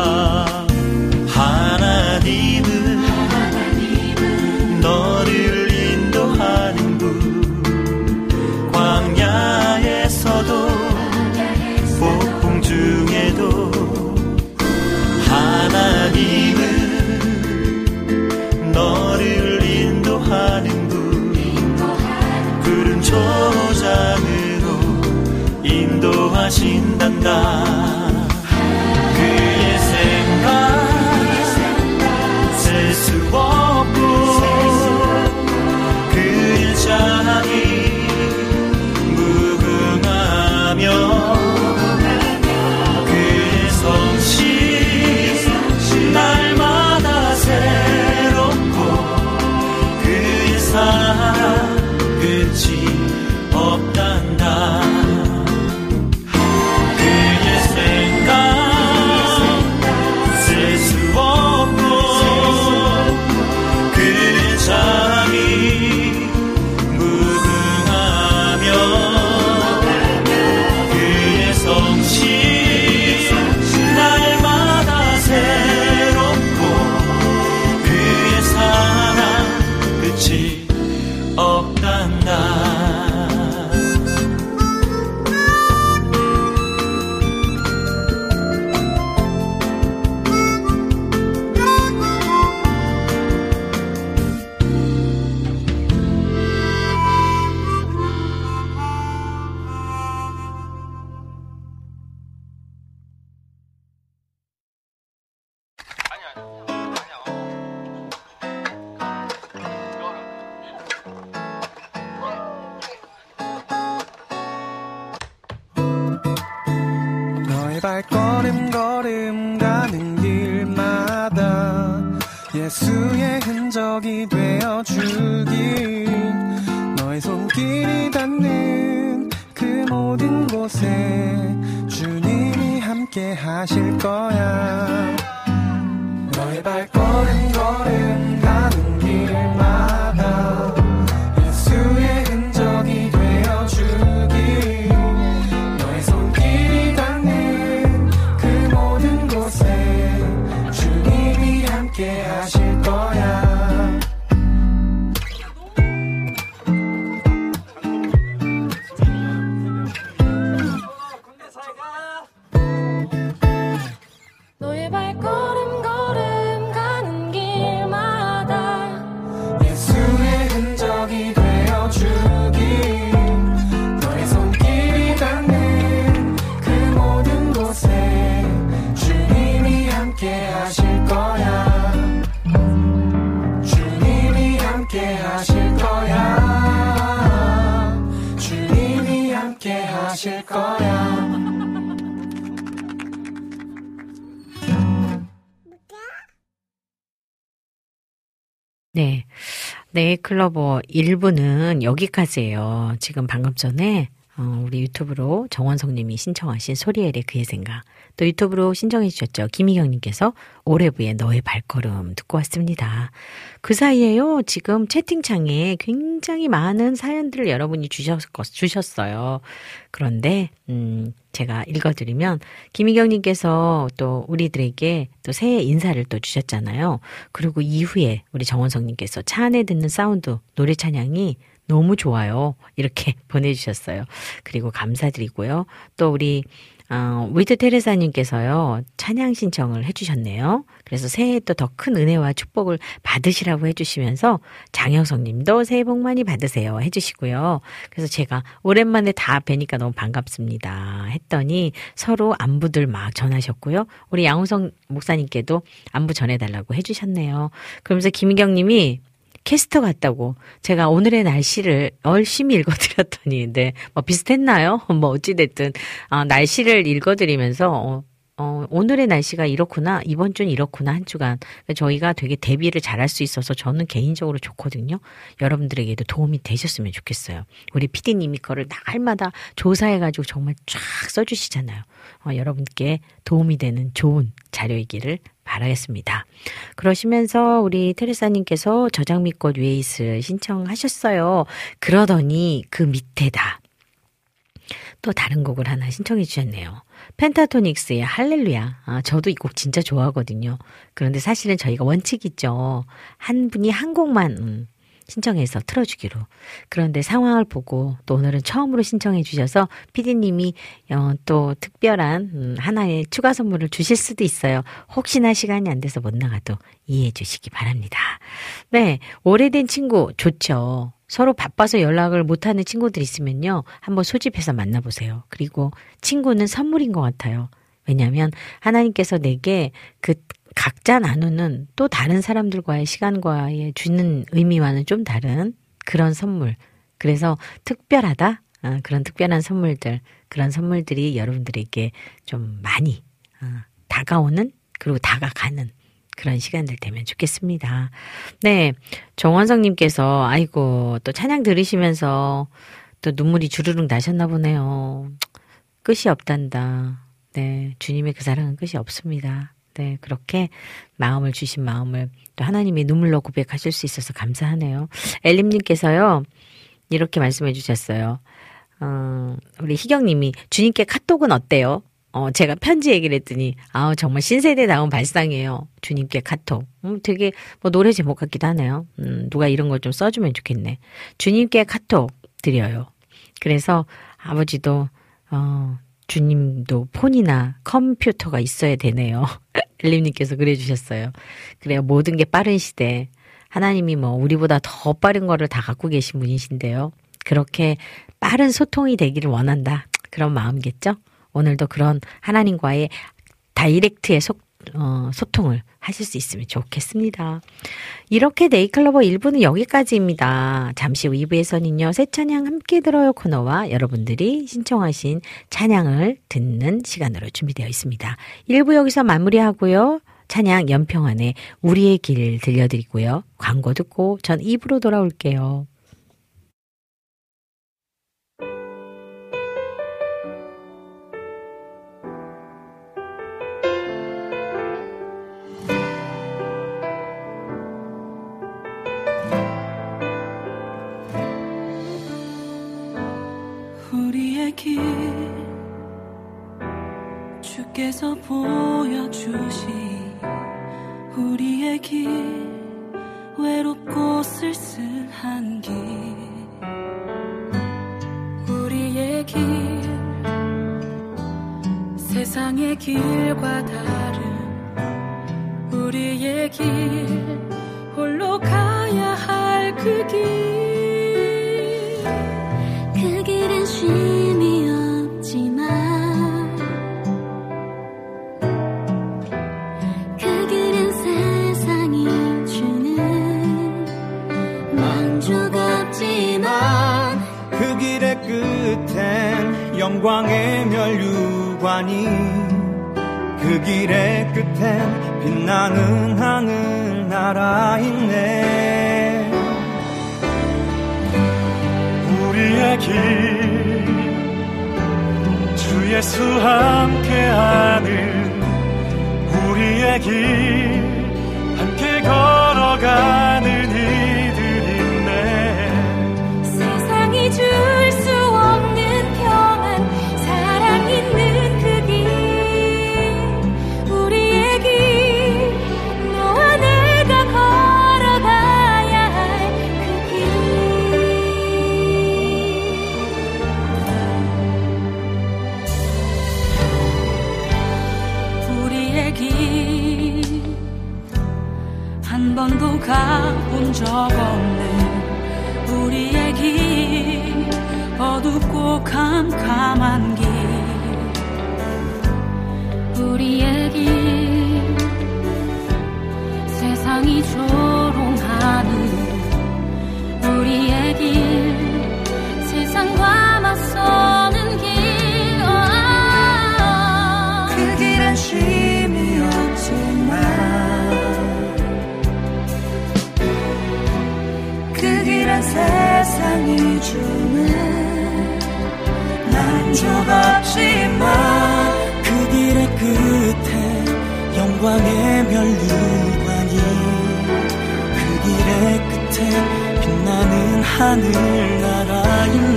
클로버 1부는 여기까지예요. 지금 방금 전에 어, 우리 유튜브로 정원석 님이 신청하신 소리엘의 그의 생각 또 유튜브로 신청해 주셨죠. 김희경 님께서 올해부의 너의 발걸음 듣고 왔습니다. 그 사이에요. 지금 채팅창에 굉장히 많은 사연들을 여러분이 주셨, 주셨어요. 그런데 음, 제가 읽어드리면 김희경 님께서 또 우리들에게 또 새해 인사를 또 주셨잖아요. 그리고 이후에 우리 정원석 님께서 차 안에 듣는 사운드 노래 찬양이 너무 좋아요. 이렇게 [laughs] 보내주셨어요. 그리고 감사드리고요. 또 우리 어, with 테레사님께서요, 찬양 신청을 해주셨네요. 그래서 새해 또 더 큰 은혜와 축복을 받으시라고 해주시면서 장영석 님도 새해 복 많이 받으세요 해주시고요. 그래서 제가 오랜만에 다 뵈니까 너무 반갑습니다 했더니 서로 안부들 막 전하셨고요. 우리 양우성 목사님께도 안부 전해달라고 해주셨네요. 그러면서 김희경 님이 캐스터 같다고 제가 오늘의 날씨를 열심히 읽어드렸더니 네, 뭐 비슷했나요? [laughs] 뭐 어찌됐든 아, 날씨를 읽어드리면서 어, 어, 오늘의 날씨가 이렇구나, 이번 주는 이렇구나, 한 주간. 저희가 되게 대비를 잘할 수 있어서 저는 개인적으로 좋거든요. 여러분들에게도 도움이 되셨으면 좋겠어요. 우리 피디님이 그거를 날마다 조사해가지고 정말 쫙 써주시잖아요. 어, 여러분께 도움이 되는 좋은 자료이기를 바라겠습니다. 그러시면서 우리 테레사님께서 저 장미꽃 위에 이슬 신청하셨어요. 그러더니 그 밑에다 또 다른 곡을 하나 신청해 주셨네요. Pentatonix의 할렐루야. 아, 저도 이 곡 진짜 좋아하거든요. 그런데 사실은 저희가 원칙 있죠. 한 분이 한 곡만 음, 신청해서 틀어주기로. 그런데 상황을 보고 또 오늘은 처음으로 신청해 주셔서 피디님이 어, 또 특별한 음, 하나의 추가 선물을 주실 수도 있어요. 혹시나 시간이 안 돼서 못 나가도 이해해 주시기 바랍니다. 네, 오래된 친구 좋죠. 서로 바빠서 연락을 못하는 친구들 있으면요. 한번 소집해서 만나보세요. 그리고 친구는 선물인 것 같아요. 왜냐하면 하나님께서 내게 그 각자 나누는 또 다른 사람들과의 시간과의 주는 의미와는 좀 다른 그런 선물. 그래서 특별하다? 아, 그런 특별한 선물들, 그런 선물들이 여러분들에게 좀 많이 아, 다가오는 그리고 다가가는 그런 시간들 되면 좋겠습니다. 네. 정원성님께서, 아이고, 또 찬양 들으시면서 또 눈물이 주르륵 나셨나 보네요. 끝이 없단다. 네. 주님의 그 사랑은 끝이 없습니다. 네. 그렇게 마음을 주신 마음을 또 하나님의 눈물로 고백하실 수 있어서 감사하네요. 엘림님께서요, 이렇게 말씀해 주셨어요. 어, 우리 희경님이 주님께 카톡은 어때요? 어, 제가 편지 얘기를 했더니, 아우, 정말 신세대다운 발상이에요. 주님께 카톡. 음, 되게, 뭐, 노래 제목 같기도 하네요. 음, 누가 이런 걸 좀 써주면 좋겠네. 주님께 카톡 드려요. 그래서 아버지도, 어, 주님도 폰이나 컴퓨터가 있어야 되네요. [laughs] 엘림님께서 그래 주셨어요. 그래요. 모든 게 빠른 시대. 하나님이 뭐, 우리보다 더 빠른 거를 다 갖고 계신 분이신데요. 그렇게 빠른 소통이 되기를 원한다. 그런 마음이겠죠? 오늘도 그런 하나님과의 다이렉트의 소, 어, 소통을 하실 수 있으면 좋겠습니다. 이렇게 네이클로버 1부는 여기까지입니다. 잠시 후 2부에서는요, 새 찬양 함께 들어요 코너와 여러분들이 신청하신 찬양을 듣는 시간으로 준비되어 있습니다. 1부 여기서 마무리하고요. 찬양 연평안에 우리의 길 들려드리고요. 광고 듣고 전 2부로 돌아올게요. 주께서 보여주신 우리의 길 외롭고 쓸쓸한 길. 우리의 길 세상의 길과 다른 우리의 길 홀로 가야 할 그 길 영광의 멸류관이 그 길의 끝엔 빛나는 하늘 나라 있네 우리의 길, 주 예수 함께하는 우리의 길, 함께 걸어가는 번도 가본 적 없는 우리의 길 어둡고 캄캄한 길 영광의 멸류관이 그 길의 끝에 빛나는 하늘나라 있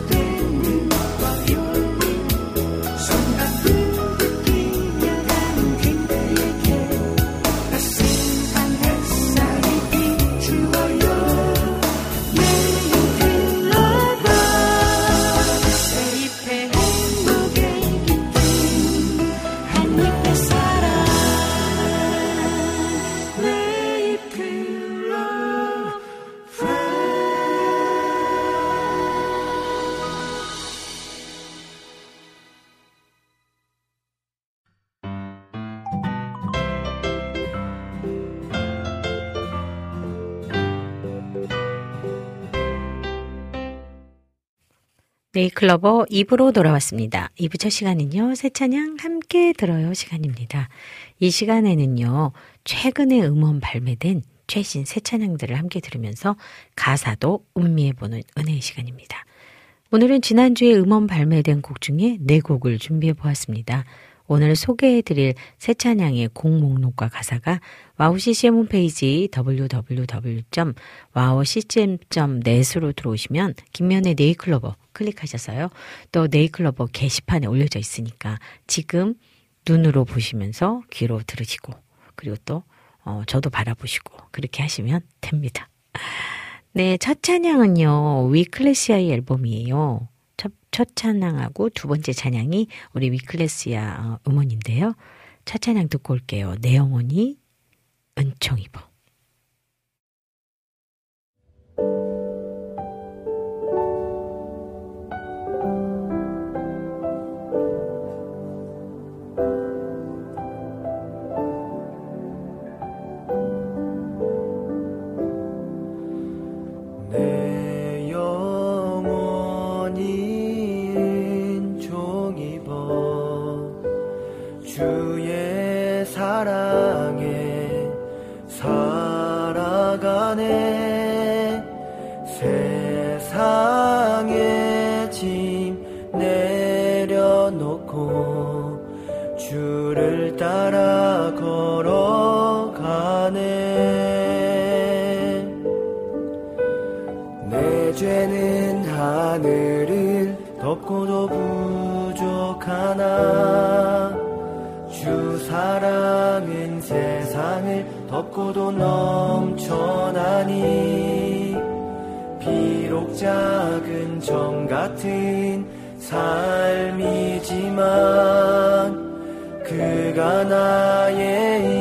네잎클로버 2부로 돌아왔습니다. 2부 첫 시간은요, 새 찬양 함께 들어요 시간입니다. 이 시간에는요, 최근에 음원 발매된 최신 새 찬양들을 함께 들으면서 가사도 음미해보는 은혜의 시간입니다. 오늘은 지난주에 음원 발매된 곡 중에 네 곡을 준비해 보았습니다. 오늘 소개해드릴 새 찬양의 곡 목록과 가사가 WOW CCM 홈페이지 www.wowccm.net으로 들어오시면 김미현의 네잎클로버 클릭하셔서요. 또 네이클로버 게시판에 올려져 있으니까 지금 눈으로 보시면서 귀로 들으시고 그리고 또 어, 저도 바라보시고 그렇게 하시면 됩니다. 네, 첫 찬양은요. 위클래시아의 앨범이에요. 첫, 첫 찬양하고 두 번째 찬양이 우리 위클래시아 어, 음원인데요. 첫 찬양 듣고 올게요. 내 영혼이 은총 입어. 덮고도 넘쳐나니 비록 작은 점 같은 삶이지만 그가 나의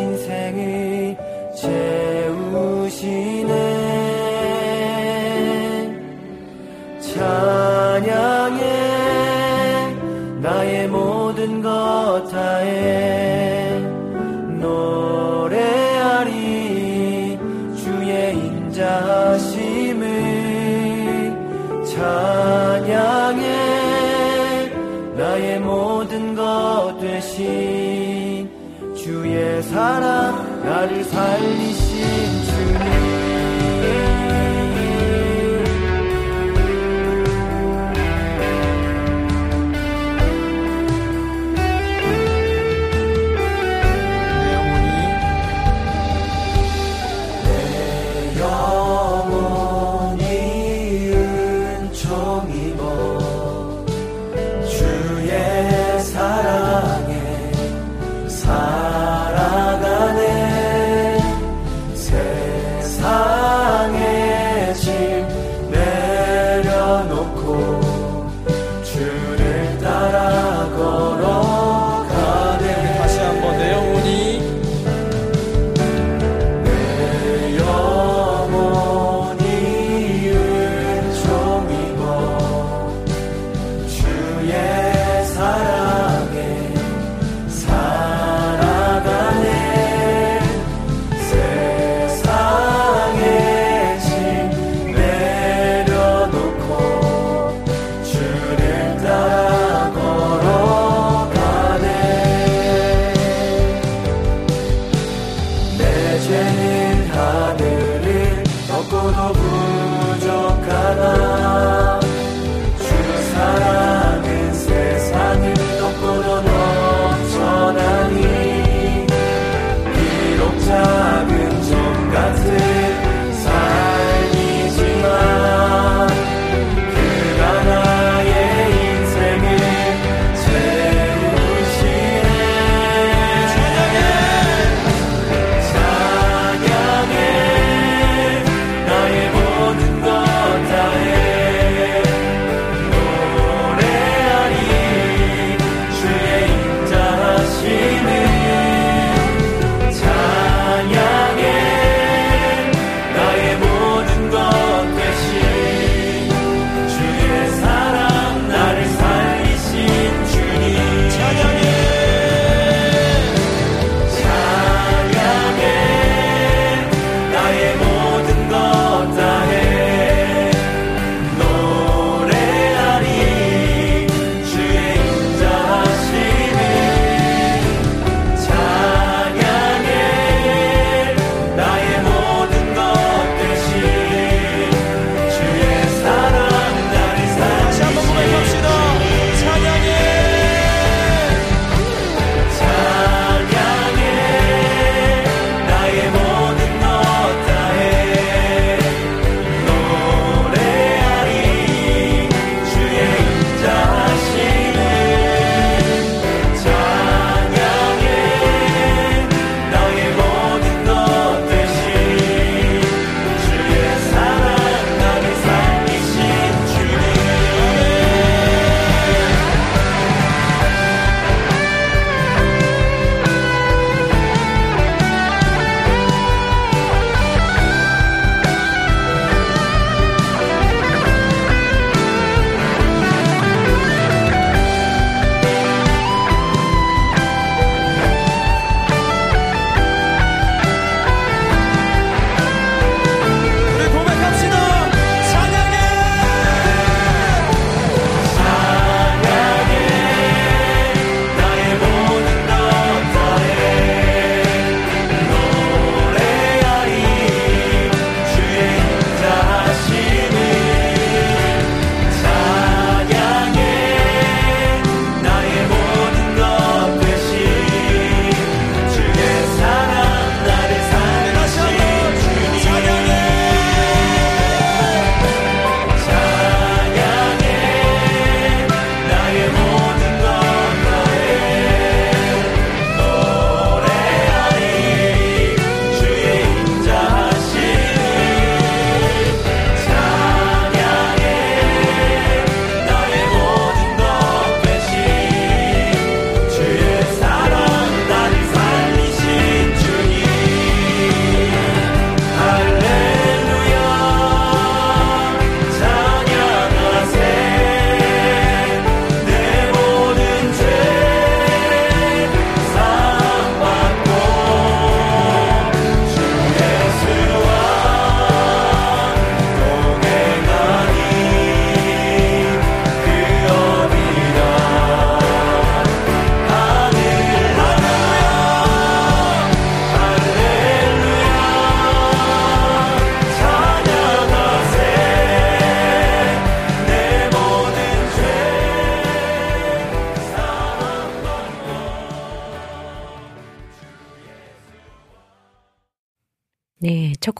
사랑 나를 살리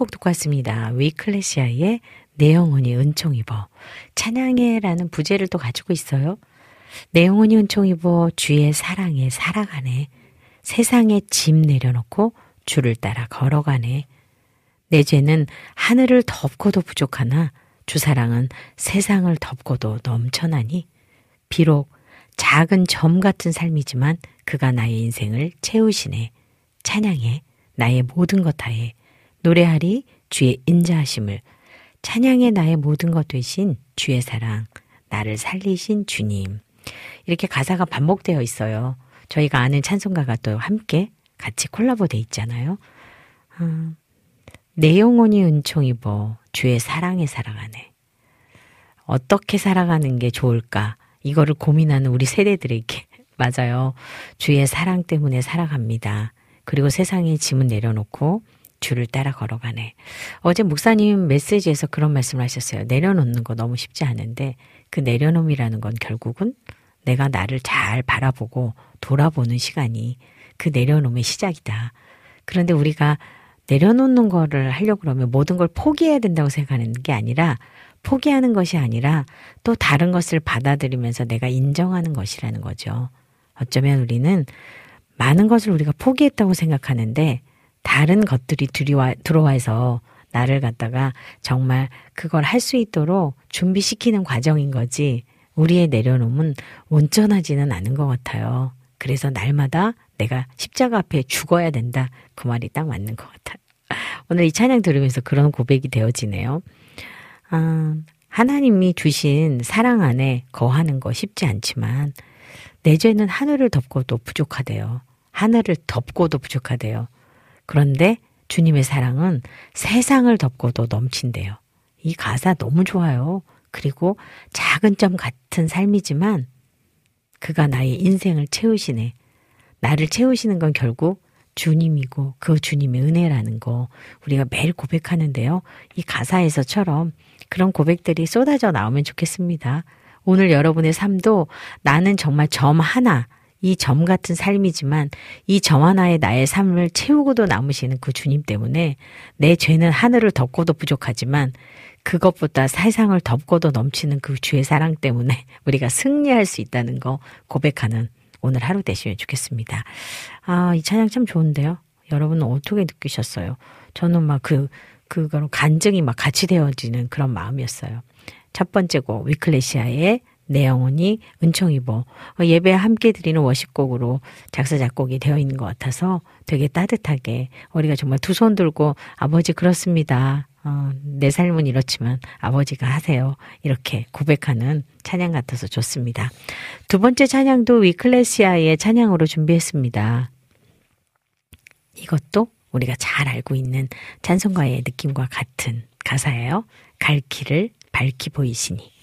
곡 듣고 왔습니다. 위클래시아의 내 영혼이 은총 입어. 찬양해라는 부제를 또 가지고 있어요. 내 영혼이 은총 입어 주의 사랑에 살아가네. 세상에 짐 내려놓고 주를 따라 걸어가네. 내 죄는 하늘을 덮고도 부족하나 주 사랑은 세상을 덮고도 넘쳐나니 비록 작은 점 같은 삶이지만 그가 나의 인생을 채우시네. 찬양해. 나의 모든 것 다해. 노래하리 주의 인자하심을. 찬양해 나의 모든 것 되신 주의 사랑. 나를 살리신 주님. 이렇게 가사가 반복되어 있어요. 저희가 아는 찬송가가 또 함께 같이 콜라보 돼 있잖아요. 음, 내 영혼이 은총 입어 주의 사랑에 살아가네. 어떻게 살아가는 게 좋을까? 이거를 고민하는 우리 세대들에게 [laughs] 맞아요. 주의 사랑 때문에 살아갑니다. 그리고 세상에 짐은 내려놓고 주를 따라 걸어가네. 어제 목사님 메시지에서 그런 말씀을 하셨어요. 내려놓는 거 너무 쉽지 않은데 그 내려놓음이라는 건 결국은 내가 나를 잘 바라보고 돌아보는 시간이 그 내려놓음의 시작이다. 그런데 우리가 내려놓는 거를 하려고 그러면 모든 걸 포기해야 된다고 생각하는 게 아니라 포기하는 것이 아니라 또 다른 것을 받아들이면서 내가 인정하는 것이라는 거죠. 어쩌면 우리는 많은 것을 우리가 포기했다고 생각하는데 다른 것들이 들이와, 들어와서 나를 갖다가 정말 그걸 할 수 있도록 준비시키는 과정인 거지 우리의 내려놓음은 온전하지는 않은 것 같아요. 그래서 날마다 내가 십자가 앞에 죽어야 된다. 그 말이 딱 맞는 것 같아요. 오늘 이 찬양 들으면서 그런 고백이 되어지네요. 아, 하나님이 주신 사랑 안에 거하는 거 쉽지 않지만 내 죄는 하늘을 덮고도 부족하대요. 하늘을 덮고도 부족하대요. 그런데 주님의 사랑은 세상을 덮고도 넘친대요. 이 가사 너무 좋아요. 그리고 작은 점 같은 삶이지만 그가 나의 인생을 채우시네. 나를 채우시는 건 결국 주님이고 그 주님의 은혜라는 거 우리가 매일 고백하는데요. 이 가사에서처럼 그런 고백들이 쏟아져 나오면 좋겠습니다. 오늘 여러분의 삶도 나는 정말 점 하나 이 점 같은 삶이지만 이 점 하나에 나의 삶을 채우고도 남으시는 그 주님 때문에 내 죄는 하늘을 덮고도 부족하지만 그것보다 세상을 덮고도 넘치는 그 주의 사랑 때문에 [laughs] 우리가 승리할 수 있다는 거 고백하는 오늘 하루 되시면 좋겠습니다. 아, 이 찬양 참 좋은데요. 여러분은 어떻게 느끼셨어요? 저는 막 그, 그거로 간증이 막 같이 되어지는 그런 마음이었어요. 첫 번째 곡, 위클레시아의 내 영혼이 은총이보 예배 함께 드리는 워십곡으로 작사 작곡이 되어 있는 것 같아서 되게 따뜻하게 우리가 정말 두 손 들고 아버지 그렇습니다. 어, 내 삶은 이렇지만 아버지가 하세요. 이렇게 고백하는 찬양 같아서 좋습니다. 두 번째 찬양도 위클레시아의 찬양으로 준비했습니다. 이것도 우리가 잘 알고 있는 찬송가의 느낌과 같은 가사예요. 갈 길을 밝히 보이시니.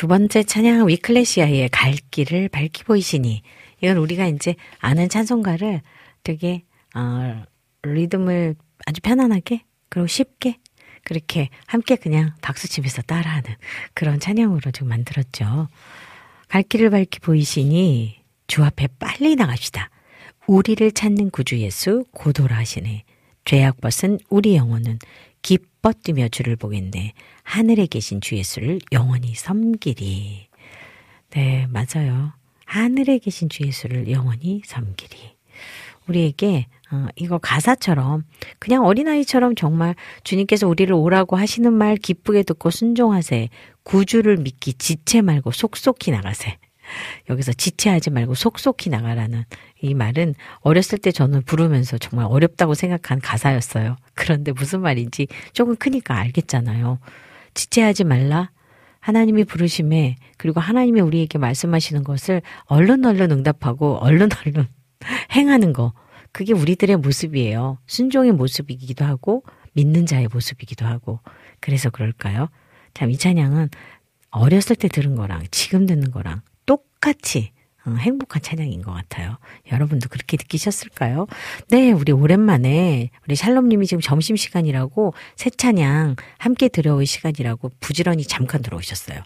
두 번째 찬양 위클레시아의 갈 길을 밝히 보이시니 이건 우리가 이제 아는 찬송가를 되게 어, 리듬을 아주 편안하게 그리고 쉽게 그렇게 함께 그냥 박수치면서 따라하는 그런 찬양으로 좀 만들었죠. 갈 길을 밝히 보이시니 주 앞에 빨리 나갑시다. 우리를 찾는 구주 예수 고도라 하시네. 죄악 벗은 우리 영혼은 기뻐 뛰며 주를 보겠네. 하늘에 계신 주 예수를 영원히 섬기리. 네, 맞아요. 하늘에 계신 주 예수를 영원히 섬기리. 우리에게 어, 이거 가사처럼 그냥 어린아이처럼 정말 주님께서 우리를 오라고 하시는 말 기쁘게 듣고 순종하세. 구주를 믿기 지체 말고 속속히 나가세. 여기서 지체하지 말고 속속히 나가라는 이 말은 어렸을 때 저는 부르면서 정말 어렵다고 생각한 가사였어요. 그런데 무슨 말인지 조금 크니까 알겠잖아요. 지체하지 말라. 하나님이 부르심에 그리고 하나님이 우리에게 말씀하시는 것을 얼른 얼른 응답하고 얼른 얼른 [laughs] 행하는 거. 그게 우리들의 모습이에요. 순종의 모습이기도 하고 믿는 자의 모습이기도 하고. 그래서 그럴까요? 참 이 찬양은 어렸을 때 들은 거랑 지금 듣는 거랑 똑같이 어, 행복한 찬양인 것 같아요. 여러분도 그렇게 느끼셨을까요? 네, 우리 오랜만에 우리 샬롬님이 지금 점심 시간이라고 새 찬양 함께 들어올 시간이라고 부지런히 잠깐 들어오셨어요.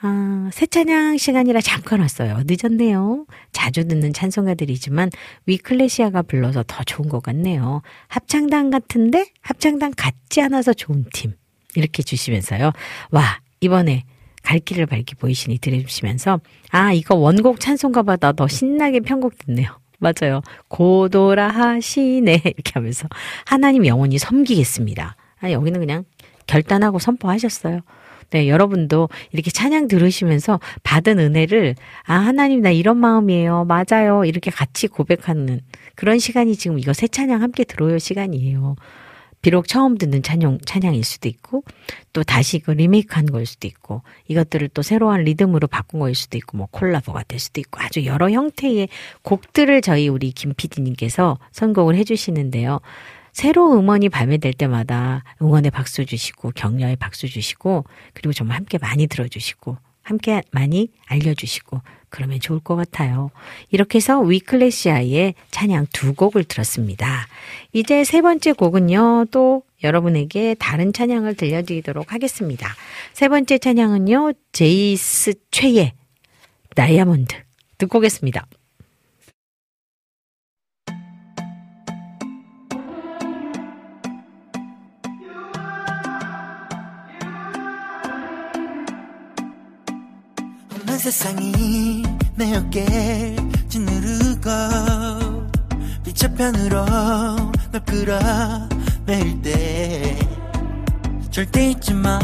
아, 새 찬양 시간이라 잠깐 왔어요. 늦었네요. 자주 듣는 찬송가들이지만 위클레시아가 불러서 더 좋은 것 같네요. 합창단 같은데 합창단 같지 않아서 좋은 팀. 이렇게 주시면서요. 와, 이번에 갈 길을 밝히 보이시니 들으시면서 아 이거 원곡 찬송가보다 더 신나게 편곡 듣네요. 맞아요. 고도라 하시네 [laughs] 이렇게 하면서 하나님 영원히 섬기겠습니다. 아 여기는 그냥 결단하고 선포하셨어요. 네, 여러분도 이렇게 찬양 들으시면서 받은 은혜를, 아, 하나님, 나 이런 마음이에요. 맞아요. 이렇게 같이 고백하는 그런 시간이 지금 이거 새 찬양 함께 들어올 시간이에요. 비록 처음 듣는 찬양, 찬양일 수도 있고, 또 다시 그 리메이크 한 거일 수도 있고, 이것들을 또 새로운 리듬으로 바꾼 거일 수도 있고, 뭐 콜라보가 될 수도 있고, 아주 여러 형태의 곡들을 저희 우리 김 PD님께서 선곡을 해주시는데요. 새로 음원이 발매될 때마다 응원의 박수 주시고, 격려의 박수 주시고, 그리고 정말 함께 많이 들어주시고, 함께 많이 알려주시고, 그러면 좋을 것 같아요. 이렇게 해서 위클래시아의 찬양 두 곡을 들었습니다. 이제 세 번째 곡은요, 또 여러분에게 다른 찬양을 들려드리도록 하겠습니다. 세 번째 찬양은요, 제이스 최의 다이아몬드 듣고 오겠습니다. 온 세상이 내 어깨 짓누르고 빛의 편으로 널 끌어내릴 때 절대 마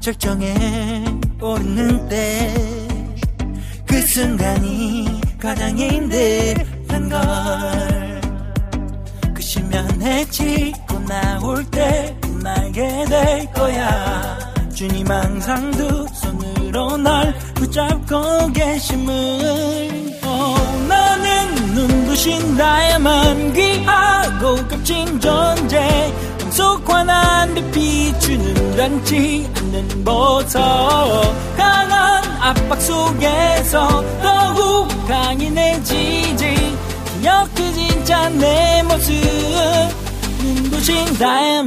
절정에 오르는 때그 순간이 가장 힘든 걸그 시면에 짚고 나올 때 날게 될 거야. 주님 항상 두 손 으로 날 붙잡고 계심을. oh, 나는 눈부신 나야만 귀하고 값진 존재. 속 환한 빛 비추는 단지 않는 보석. 강한 압박 속에서 더욱 강인해지지. 기억해 진짜 내 모습. 눈부신 다이아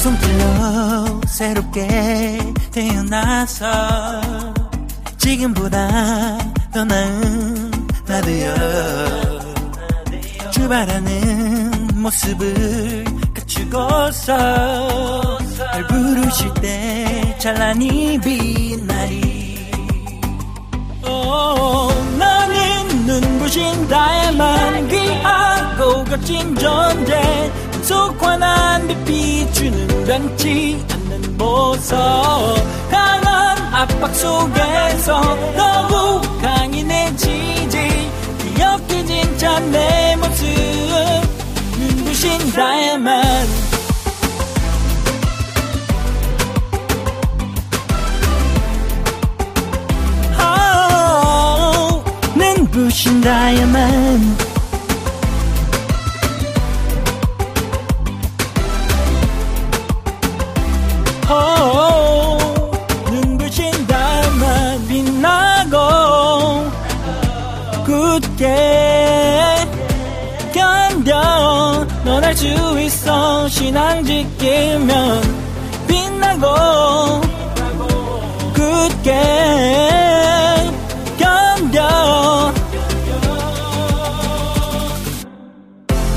손길로 새롭게 태어나서 지금보다 더 나은 나되어 출발하는 모습을 갖추고서 날 부르실 때 찬란히 빛나리. 오, 나는 눈부신 다이아몬드 귀하고 값진 존재 속빛 비추는 변치 않는 보석 강한 압박 속에서 더욱 강인해지지. 기억해 진짜 내 모습. 눈부신 다이아몬드. 눈부신 다이아몬드 굳게 견뎌. 넌할수 있어. 신앙 지키면 빛나고 굳게 견뎌.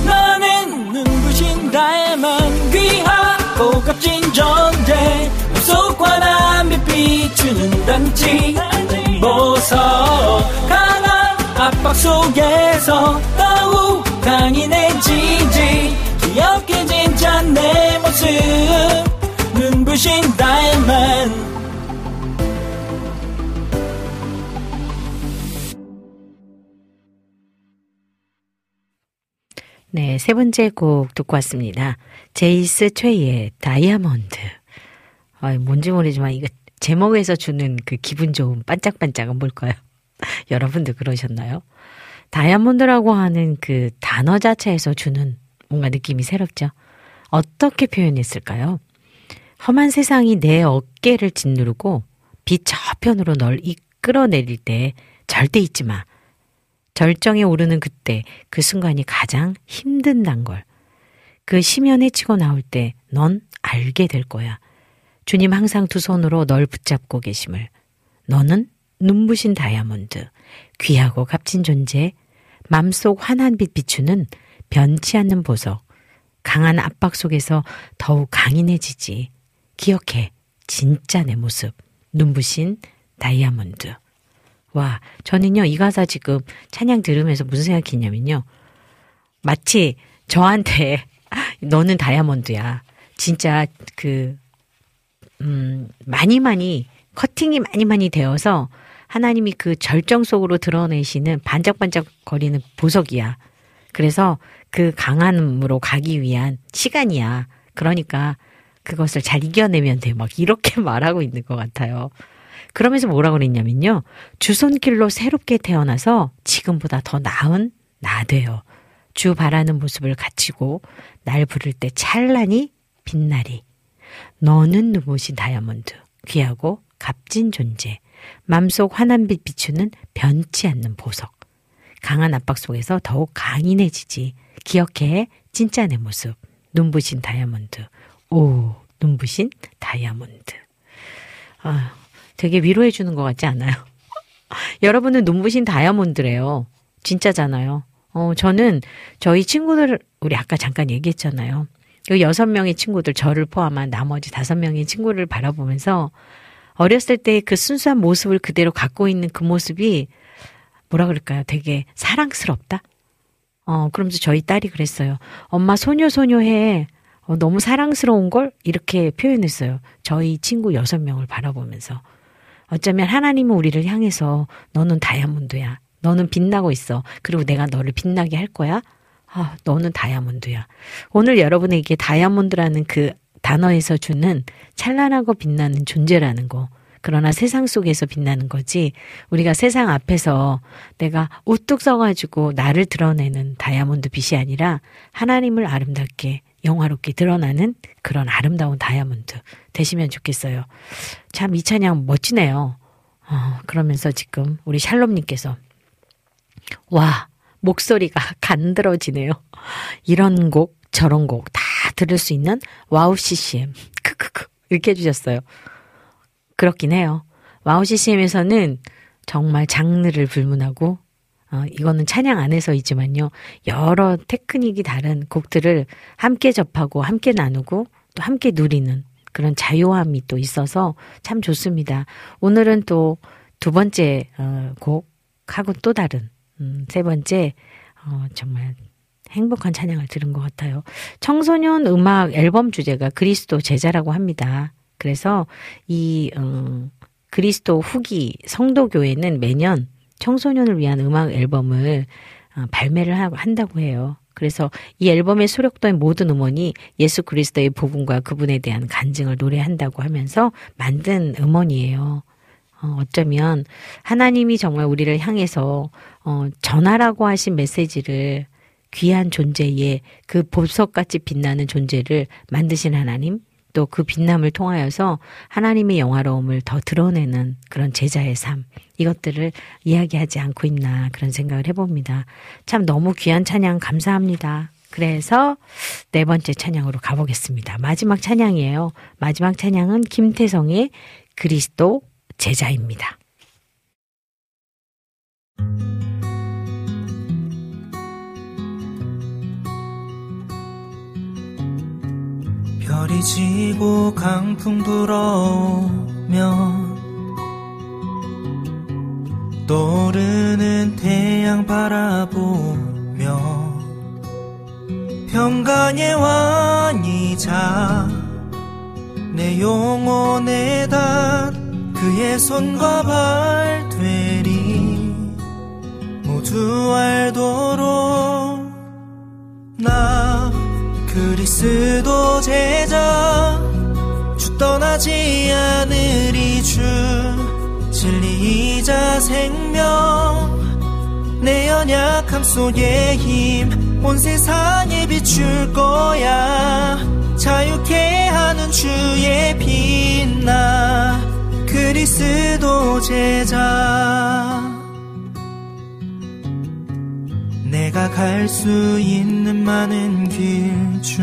나는 눈부신 다이아몬드 귀하고 값진 존재. 속 환한 빛 비추는 단지 보석 압박 속에서 더욱 강인해지지 기억해 진짜 내 모습 눈부신 다이아몬드 네, 세 번째 곡 듣고 왔습니다. 제이스 최의 다이아몬드. 아, 뭔지 모르지만 이거 제목에서 주는 그 기분 좋은 반짝반짝은 뭘까요? [laughs] 여러분도 그러셨나요? 다이아몬드라고 하는 그 단어 자체에서 주는 뭔가 느낌이 새롭죠? 어떻게 표현했을까요? 험한 세상이 내 어깨를 짓누르고 빛 저편으로 널 이끌어내릴 때 절대 잊지 마. 절정에 오르는 그때 그 순간이 가장 힘든단 걸. 그 심연에 치고 나올 때 넌 알게 될 거야. 주님 항상 두 손으로 널 붙잡고 계심을. 너는 눈부신 다이아몬드, 귀하고 값진 존재, 맘속 환한 빛 비추는 변치 않는 보석, 강한 압박 속에서 더욱 강인해지지. 기억해. 진짜 내 모습. 눈부신 다이아몬드. 와, 저는요, 이 가사 지금 찬양 들으면서 무슨 생각했냐면요. 마치 저한테 [laughs] 너는 다이아몬드야. 진짜 그, 음, 많이 많이, 커팅이 많이 많이 되어서 하나님이 그 절정 속으로 드러내시는 반짝반짝 거리는 보석이야. 그래서 그 강함으로 가기 위한 시간이야. 그러니까 그것을 잘 이겨내면 돼. 막 이렇게 [laughs] 말하고 있는 것 같아요. 그러면서 뭐라고 그랬냐면요. 주손길로 새롭게 태어나서 지금보다 더 나은 나 돼요. 주 바라는 모습을 갖추고 날 부를 때 찬란히 빛나리. 너는 눈부신 다이아몬드. 귀하고 값진 존재. 맘속 환한 빛 비추는 변치 않는 보석. 강한 압박 속에서 더욱 강인해지지. 기억해. 진짜 내 모습. 눈부신 다이아몬드. 오, 눈부신 다이아몬드. 아, 되게 위로해 주는 것 같지 않아요? [laughs] 여러분은 눈부신 다이아몬드래요. 진짜잖아요. 어, 저는 저희 친구들, 우리 아까 잠깐 얘기했잖아요. 그 여섯 명의 친구들, 저를 포함한 나머지 다섯 명의 친구를 바라보면서 어렸을 때 그 순수한 모습을 그대로 갖고 있는 그 모습이 뭐라 그럴까요? 되게 사랑스럽다? 어, 그러면서 저희 딸이 그랬어요. 엄마 소녀, 소녀해. 어, 너무 사랑스러운 걸? 이렇게 표현했어요. 저희 친구 여섯 명을 바라보면서. 어쩌면 하나님은 우리를 향해서 너는 다이아몬드야. 너는 빛나고 있어. 그리고 내가 너를 빛나게 할 거야. 아, 너는 다이아몬드야. 오늘 여러분에게 다이아몬드라는 그 단어에서 주는 찬란하고 빛나는 존재라는 거. 그러나 세상 속에서 빛나는 거지. 우리가 세상 앞에서 내가 우뚝 서가지고 나를 드러내는 다이아몬드 빛이 아니라 하나님을 아름답게 영화롭게 드러나는 그런 아름다운 다이아몬드 되시면 좋겠어요. 참 이 찬양 멋지네요. 어, 그러면서 지금 우리 샬롬님께서 와 목소리가 [laughs] 간드러지네요. 이런 곡 저런 곡 다 들을 수 있는 WOW CCM 크크크 이렇게 해주셨어요. 그렇긴 해요. WOW CCM에서는 정말 장르를 불문하고 어, 이거는 찬양 안에서이지만요. 여러 테크닉이 다른 곡들을 함께 접하고 함께 나누고 또 함께 누리는 그런 자유함이 또 있어서 참 좋습니다. 오늘은 또 두 번째 어, 곡하고 또 다른 음, 세 번째 어, 정말 행복한 찬양을 들은 것 같아요. 청소년 음악 앨범 주제가 그리스도 제자라고 합니다. 그래서 이 어, 그리스도 후기 성도교회는 매년 청소년을 위한 음악 앨범을 어, 발매를 한다고 해요. 그래서 이 앨범에 수록된 모든 음원이 예수 그리스도의 복음과 그분에 대한 간증을 노래한다고 하면서 만든 음원이에요. 어, 어쩌면 하나님이 정말 우리를 향해서 어, 전하라고 하신 메시지를 귀한 존재의 그 보석같이 빛나는 존재를 만드신 하나님, 또 그 빛남을 통하여서 하나님의 영화로움을 더 드러내는 그런 제자의 삶, 이것들을 이야기하지 않고 있나 그런 생각을 해봅니다. 참 너무 귀한 찬양 감사합니다. 그래서 네 번째 찬양으로 가보겠습니다. 마지막 찬양이에요. 마지막 찬양은 김태성의 그리스도 제자입니다. 별이 지고 강풍 불어오면 떠오르는 태양 바라보며 평강의 왕이자 내 영혼의 단 그의 손과 발 되리 모두 알도록 나 그리스도 제자 주 떠나지 않으리 주. 진리이자 생명 내 연약함 속에 힘 온 세상에 비출 거야. 자유케 하는 주의 빛나 그리스도 제자 내가 갈 수 있는 많은 길 중.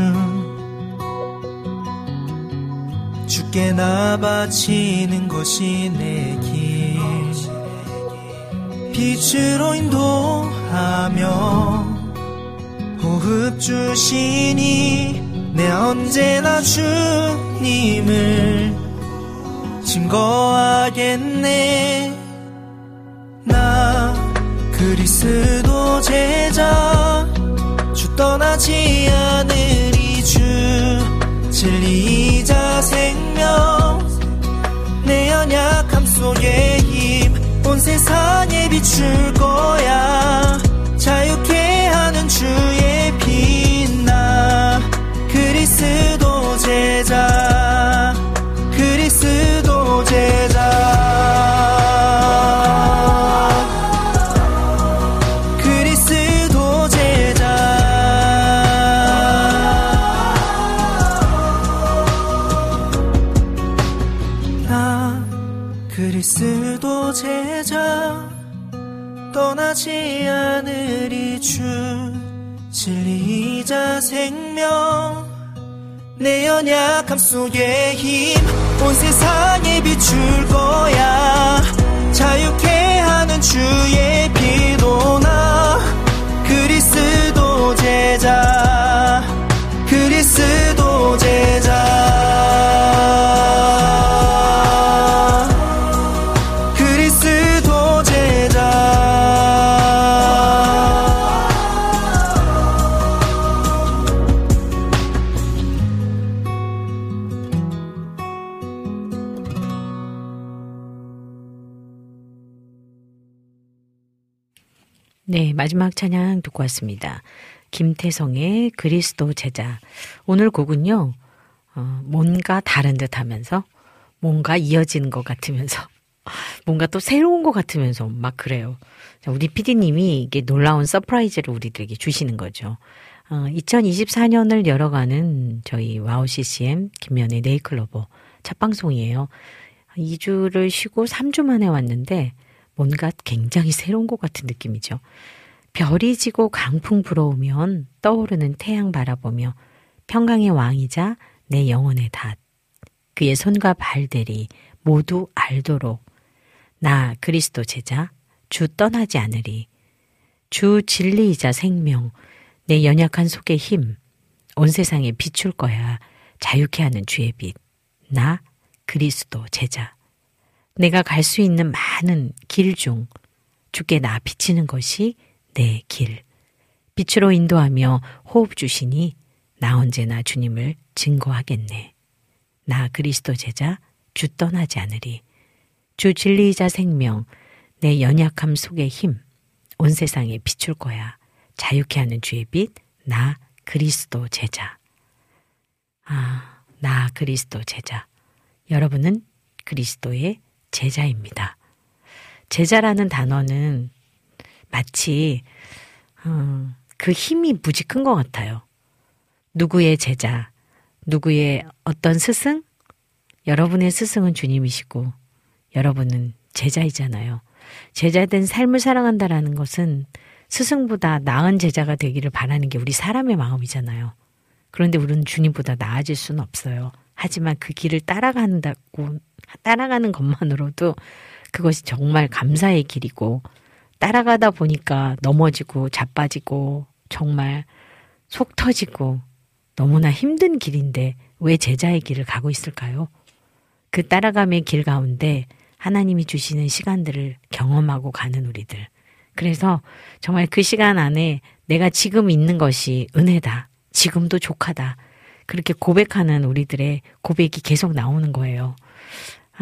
주께 나 바치는 것이 내 길. 빛으로 인도하며 호흡 주시니 내 언제나 주님을 증거하겠네. 나 그리스도 제자 주 떠나지 않으리 주 진리이자 생명 내 연약함 속에 힘온 세상에 비출 거야. 자유케 하는 주의 내 연약함 속에 힘온 세상에 비출 거야. 자유케 하는 주의 빛도나 마지막 찬양 듣고 왔습니다. 김태성의 그리스도 제자. 오늘 곡은요, 어, 뭔가 다른 듯 하면서 뭔가 이어지는 것 같으면서 [laughs] 뭔가 또 새로운 것 같으면서 막 그래요. 자, 우리 PD님이 이게 놀라운 surprise를 우리들에게 주시는 거죠. 어, 2024년을 열어가는 저희 와우 CCM 김미현의 네잎클로버 첫 방송이에요. 2주를 쉬고 3주 만에 왔는데 뭔가 굉장히 새로운 것 같은 느낌이죠. 별이 지고 강풍 불어오면 떠오르는 태양 바라보며 평강의 왕이자 내 영혼의 닷. 그의 손과 발들이 모두 알도록 나 그리스도 제자 주 떠나지 않으리. 주 진리이자 생명 내 연약한 속의 힘 온 세상에 비출 거야. 자유케 하는 주의 빛. 나 그리스도 제자. 내가 갈 수 있는 많은 길 중 주께 나 비치는 것이 내 길. 빛으로 인도하며 호흡 주시니 나 언제나 주님을 증거하겠네. 나 그리스도 제자 주 떠나지 않으리. 주 진리이자 생명 내 연약함 속의 힘 온 세상에 비출 거야. 자유케 하는 주의 빛 나 그리스도 제자. 아, 나 그리스도 제자. 여러분은 그리스도의 제자입니다. 제자라는 단어는 마치 음, 그 힘이 무지 큰 것 같아요. 누구의 제자, 누구의 어떤 스승? 여러분의 스승은 주님이시고 여러분은 제자이잖아요. 제자된 삶을 살아간다라는 것은 스승보다 나은 제자가 되기를 바라는 게 우리 사람의 마음이잖아요. 그런데 우리는 주님보다 나아질 수는 없어요. 하지만 그 길을 따라간다고, 따라가는 것만으로도 그것이 정말 감사의 길이고, 따라가다 보니까 넘어지고 자빠지고, 정말 속 터지고, 너무나 힘든 길인데 왜 제자의 길을 가고 있을까요? 그 따라감의 길 가운데 하나님이 주시는 시간들을 경험하고 가는 우리들. 그래서 정말 그 시간 안에 내가 지금 있는 것이 은혜다. 지금도 족하다. 그렇게 고백하는 우리들의 고백이 계속 나오는 거예요.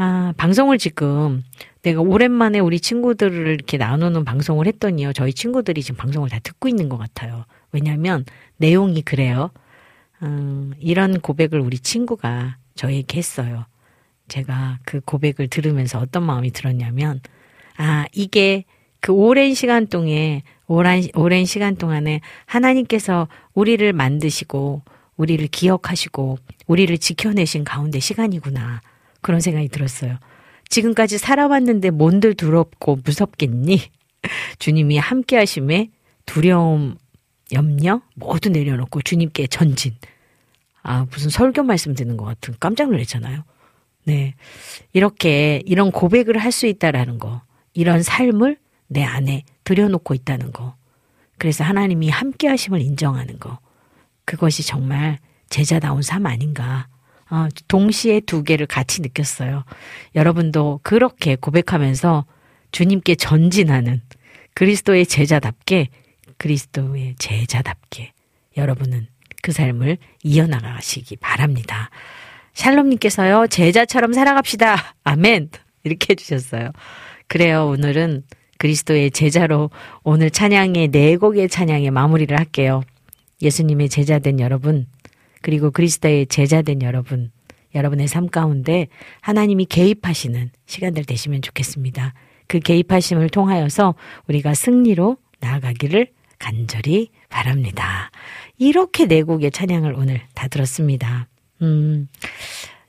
아, 방송을 지금 내가 오랜만에 우리 친구들을 이렇게 나누는 방송을 했더니요. 저희 친구들이 지금 방송을 다 듣고 있는 것 같아요. 왜냐하면 내용이 그래요. 음, 이런 고백을 우리 친구가 저에게 했어요. 제가 그 고백을 들으면서 어떤 마음이 들었냐면, 아, 이게 그 오랜 시간 동안, 오랜, 오랜 시간 동안에 하나님께서 우리를 만드시고, 우리를 기억하시고, 우리를 지켜내신 가운데 시간이구나. 그런 생각이 들었어요. 지금까지 살아왔는데 뭔들 두렵고 무섭겠니? [laughs] 주님이 함께 하심에 두려움, 염려 모두 내려놓고 주님께 전진. 아, 무슨 설교 말씀 듣는 것 같은 깜짝 놀랐잖아요. 네. 이렇게 이런 고백을 할 수 있다라는 거. 이런 삶을 내 안에 들여놓고 있다는 거. 그래서 하나님이 함께 하심을 인정하는 거. 그것이 정말 제자다운 삶 아닌가. 어, 동시에 두 개를 같이 느꼈어요. 여러분도 그렇게 고백하면서 주님께 전진하는 그리스도의 제자답게 그리스도의 제자답게 여러분은 그 삶을 이어나가시기 바랍니다. 샬롬님께서요, 제자처럼 살아갑시다. 아멘. 이렇게 해주셨어요. 그래요. 오늘은 그리스도의 제자로 오늘 찬양의 네 곡의 찬양의 마무리를 할게요. 예수님의 제자된 여러분, 그리고 그리스도의 제자된 여러분, 여러분의 삶 가운데 하나님이 개입하시는 시간들 되시면 좋겠습니다. 그 개입하심을 통하여서 우리가 승리로 나아가기를 간절히 바랍니다. 이렇게 네 곡의 찬양을 오늘 다 들었습니다. 음,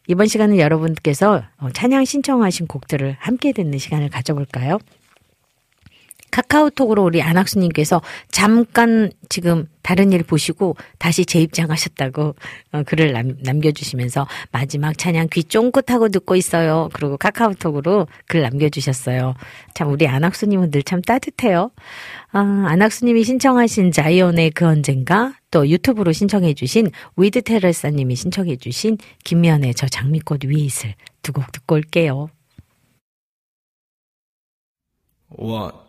이번 시간은 여러분께서 찬양 신청하신 곡들을 함께 듣는 시간을 가져볼까요? 카카오톡으로 우리 안학수님께서 잠깐 지금 다른 일 보시고 다시 재입장하셨다고 어, 글을 남, 남겨주시면서 마지막 찬양 귀 쫑긋하고 듣고 있어요. 그리고 카카오톡으로 글 남겨주셨어요. 참 우리 안학수님은 늘 참 따뜻해요. 아, 안학수님이 신청하신 자이온의 그 언젠가 또 유튜브로 신청해주신 위드 테레사님이 신청해주신 김미현의 저 장미꽃 위에 있을 두 곡 듣고 올게요. One.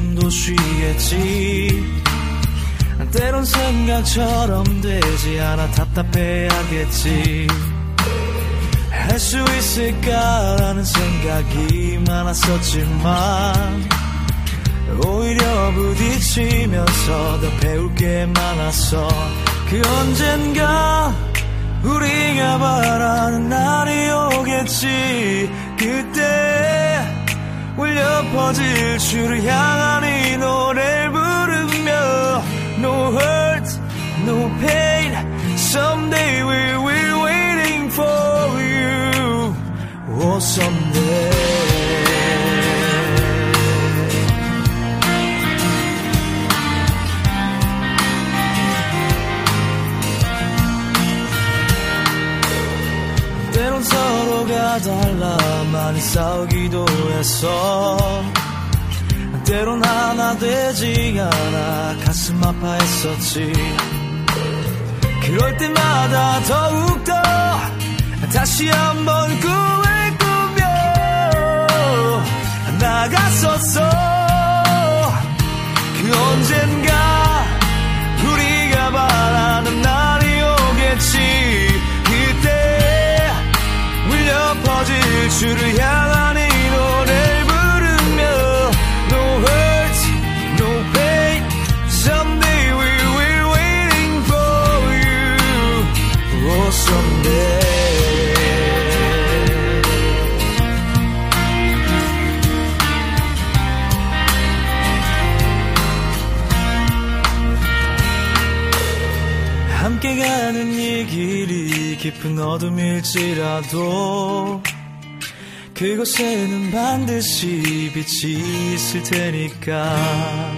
도 쉬겠지. 때론 생각처럼 되지 않아 답답해하겠지. 할 수 있을까라는 생각이 많았었지만 오히려 부딪히면서 더 배울 게 많았어. 그 언젠가 우리가 바라는 날이 오겠지. 그때 울려 퍼질 향한 이 노래를 부르며 No hurt, no pain Someday we will waiting for you Oh someday 때론 서로가 달라 많이 싸우기도 했어 때론 하나 되지 않아 가슴 아파했었지. 그럴 때마다 더욱더 다시 한번 꿈을 꾸며 나갔었어. 그 언젠가 우리가 바라는 날이 오겠지. 그때 울려 퍼질 줄을 이 가는 이 길이 깊은 어둠일지라도 그곳에는 반드시 빛이 있을 테니까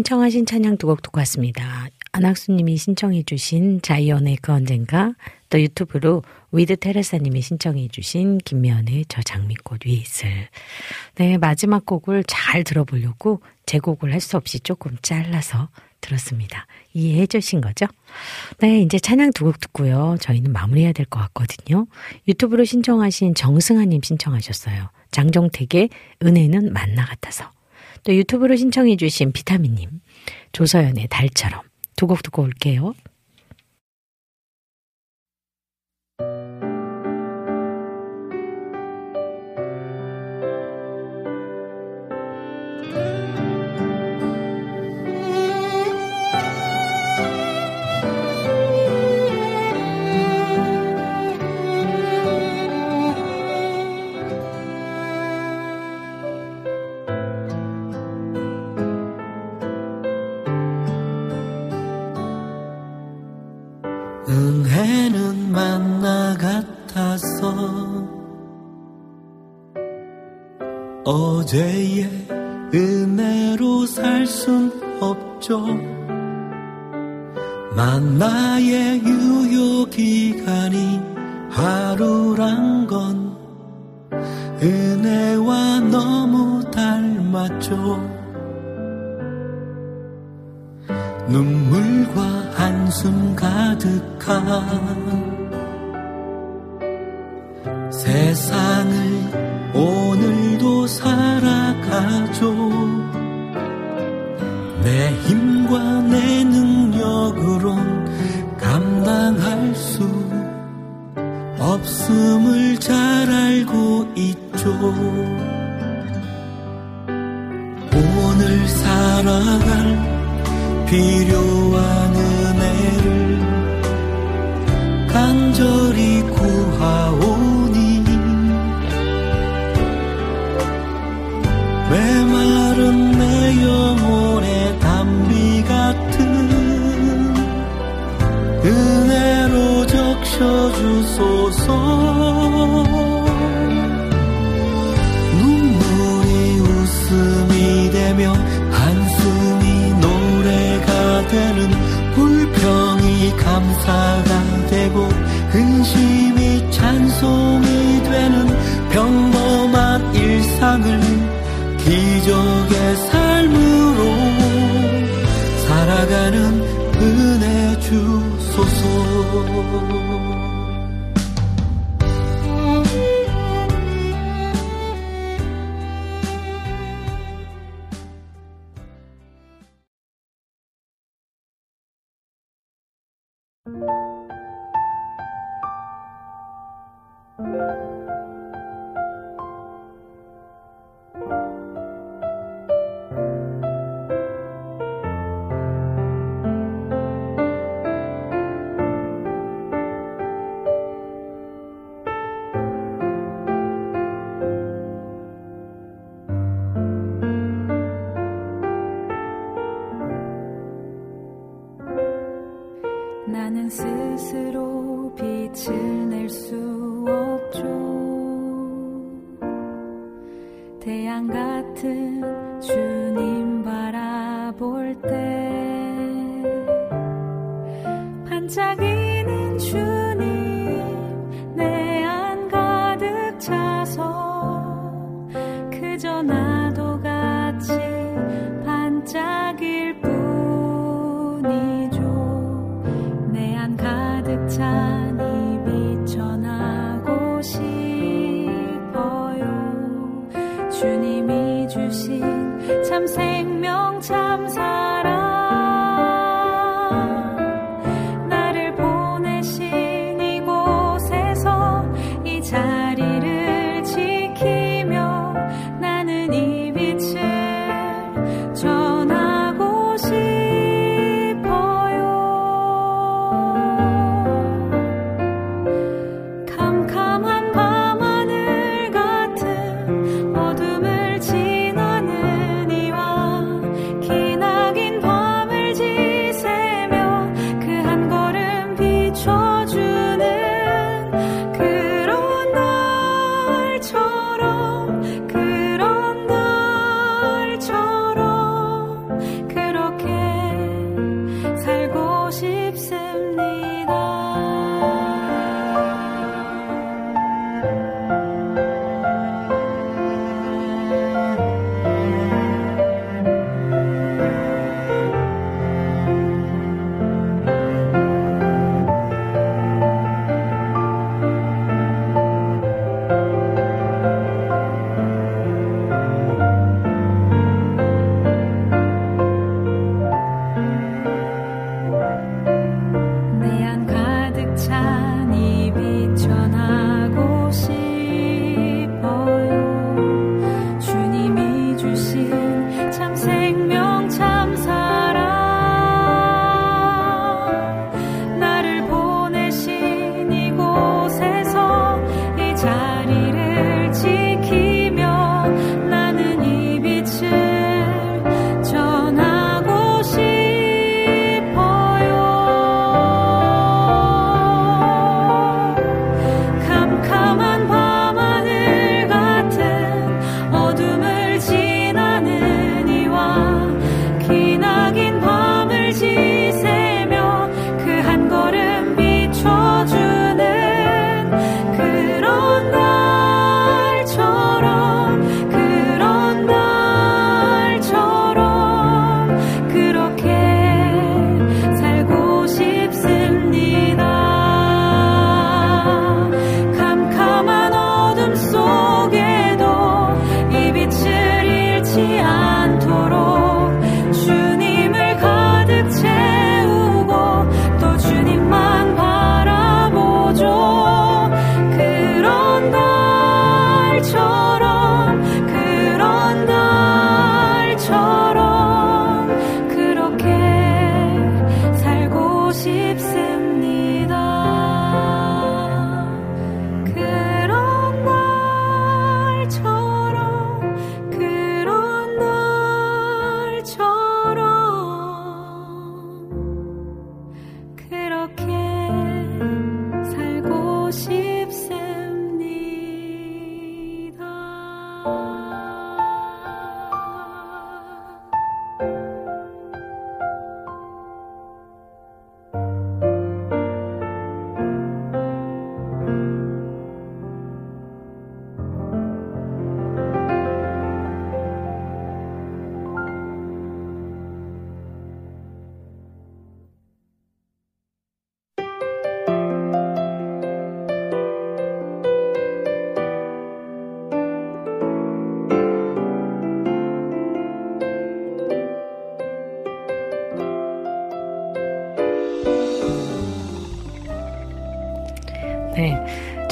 신청하신 찬양 두 곡 듣고 왔습니다. 안학수님이 신청해주신 자이언의 그 언젠가, 또 유튜브로 위드 테레사님이 신청해주신 김미현의 저 장미꽃 위에 있을. 네, 마지막 곡을 잘 들어보려고 제곡을 할 수 없이 조금 잘라서 들었습니다. 이해해 주신 거죠? 네, 이제 찬양 두 곡 듣고요. 저희는 마무리해야 될 것 같거든요. 유튜브로 신청하신 정승아님 신청하셨어요. 장정택의 은혜는 만나 같아서. 또 유튜브로 신청해주신 비타민님, 조서연의 달처럼 두 곡 듣고 올게요. 어제의 은혜로 살 순 없죠. 만나의 유효 기간이 하루란 건 은혜와 너무 닮았죠. 눈물과 한숨 가득한 없음 나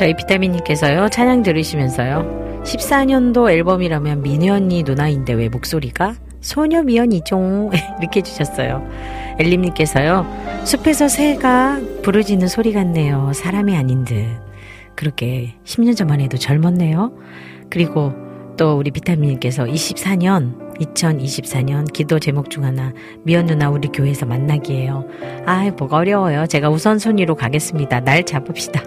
저희 비타민님께서요, 찬양 들으시면서요. 14년도 앨범이라면 미녀 언니 누나인데 왜 목소리가 소녀 미연이죠? [laughs] 이렇게 해주셨어요. 엘림님께서요, 숲에서 새가 부르짖는 소리 같네요. 사람이 아닌 듯. 그렇게 10년 전만 해도 젊었네요. 그리고 또 우리 비타민님께서 24년, 2024년 기도 제목 중 하나, 미연 누나 우리 교회에서 만나기예요. 아이, 뭐가 어려워요. 제가 우선순위로 가겠습니다. 날 잡읍시다.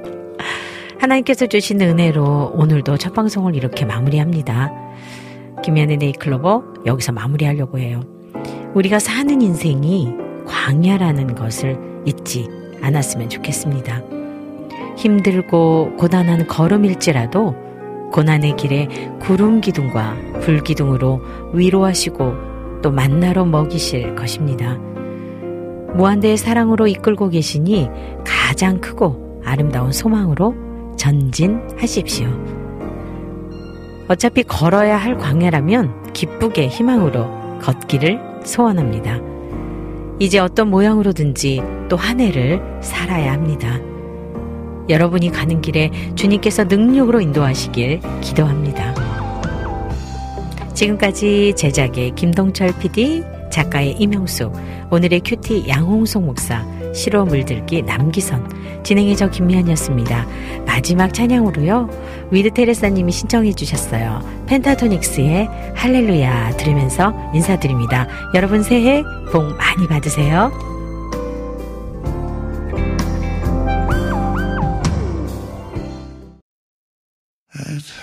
하나님께서 주신 은혜로 오늘도 첫 방송을 이렇게 마무리합니다. 김현의 네이클로버 여기서 마무리하려고 해요. 우리가 사는 인생이 광야라는 것을 잊지 않았으면 좋겠습니다. 힘들고 고단한 걸음일지라도 고난의 길에 구름 기둥과 불 기둥으로 위로하시고 또 만나러 먹이실 것입니다. 무한대의 사랑으로 이끌고 계시니 가장 크고 아름다운 소망으로 전진하십시오. 어차피 걸어야 할 광야라면 기쁘게 희망으로 걷기를 소원합니다. 이제 어떤 모양으로든지 또 한 해를 살아야 합니다. 여러분이 가는 길에 주님께서 능력으로 인도하시길 기도합니다. 지금까지 제작의 김동철 PD, 작가의 임형숙, 오늘의 QT 양홍송 목사, 시로 물들기 남기선, 진행의 저 김미현이었습니다. 마지막 찬양으로요, 위드 테레사님이 신청해 주셨어요. 펜타토닉스의 할렐루야 들으면서 인사드립니다. 여러분 새해 복 많이 받으세요.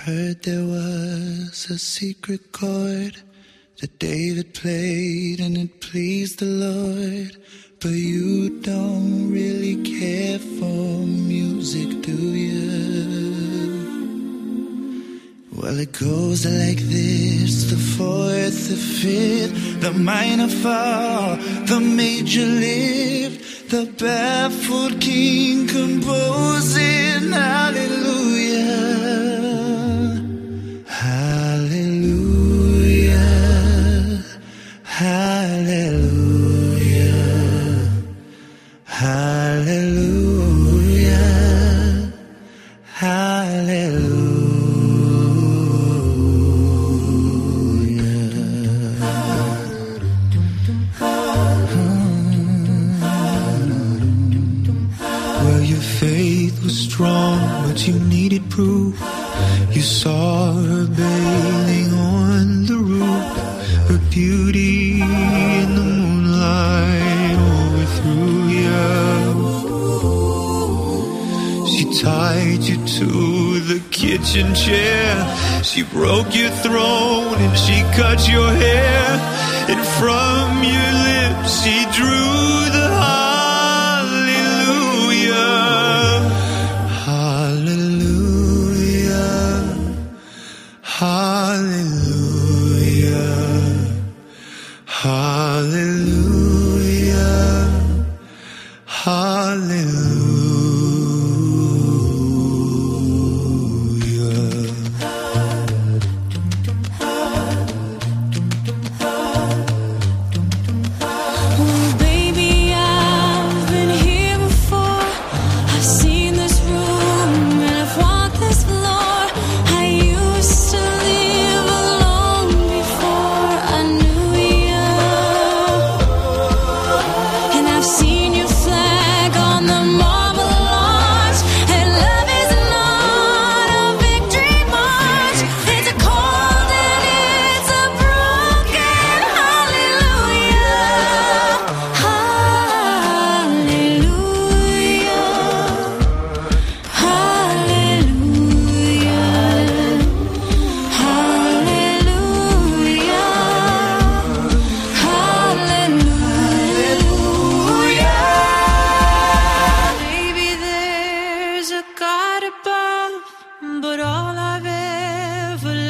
Heard there was a secret chord that David played and it pleased the Lord. But you don't really care for music, do you? Well, it goes like this the fourth, the fifth, the minor fall, the major lift, the baffled king composing hallelujah. Proof. You saw her bathing on the roof, her beauty in the moonlight overthrew you. She tied you to the kitchen chair. She broke your throne and she cut your hair. And from your lips she drew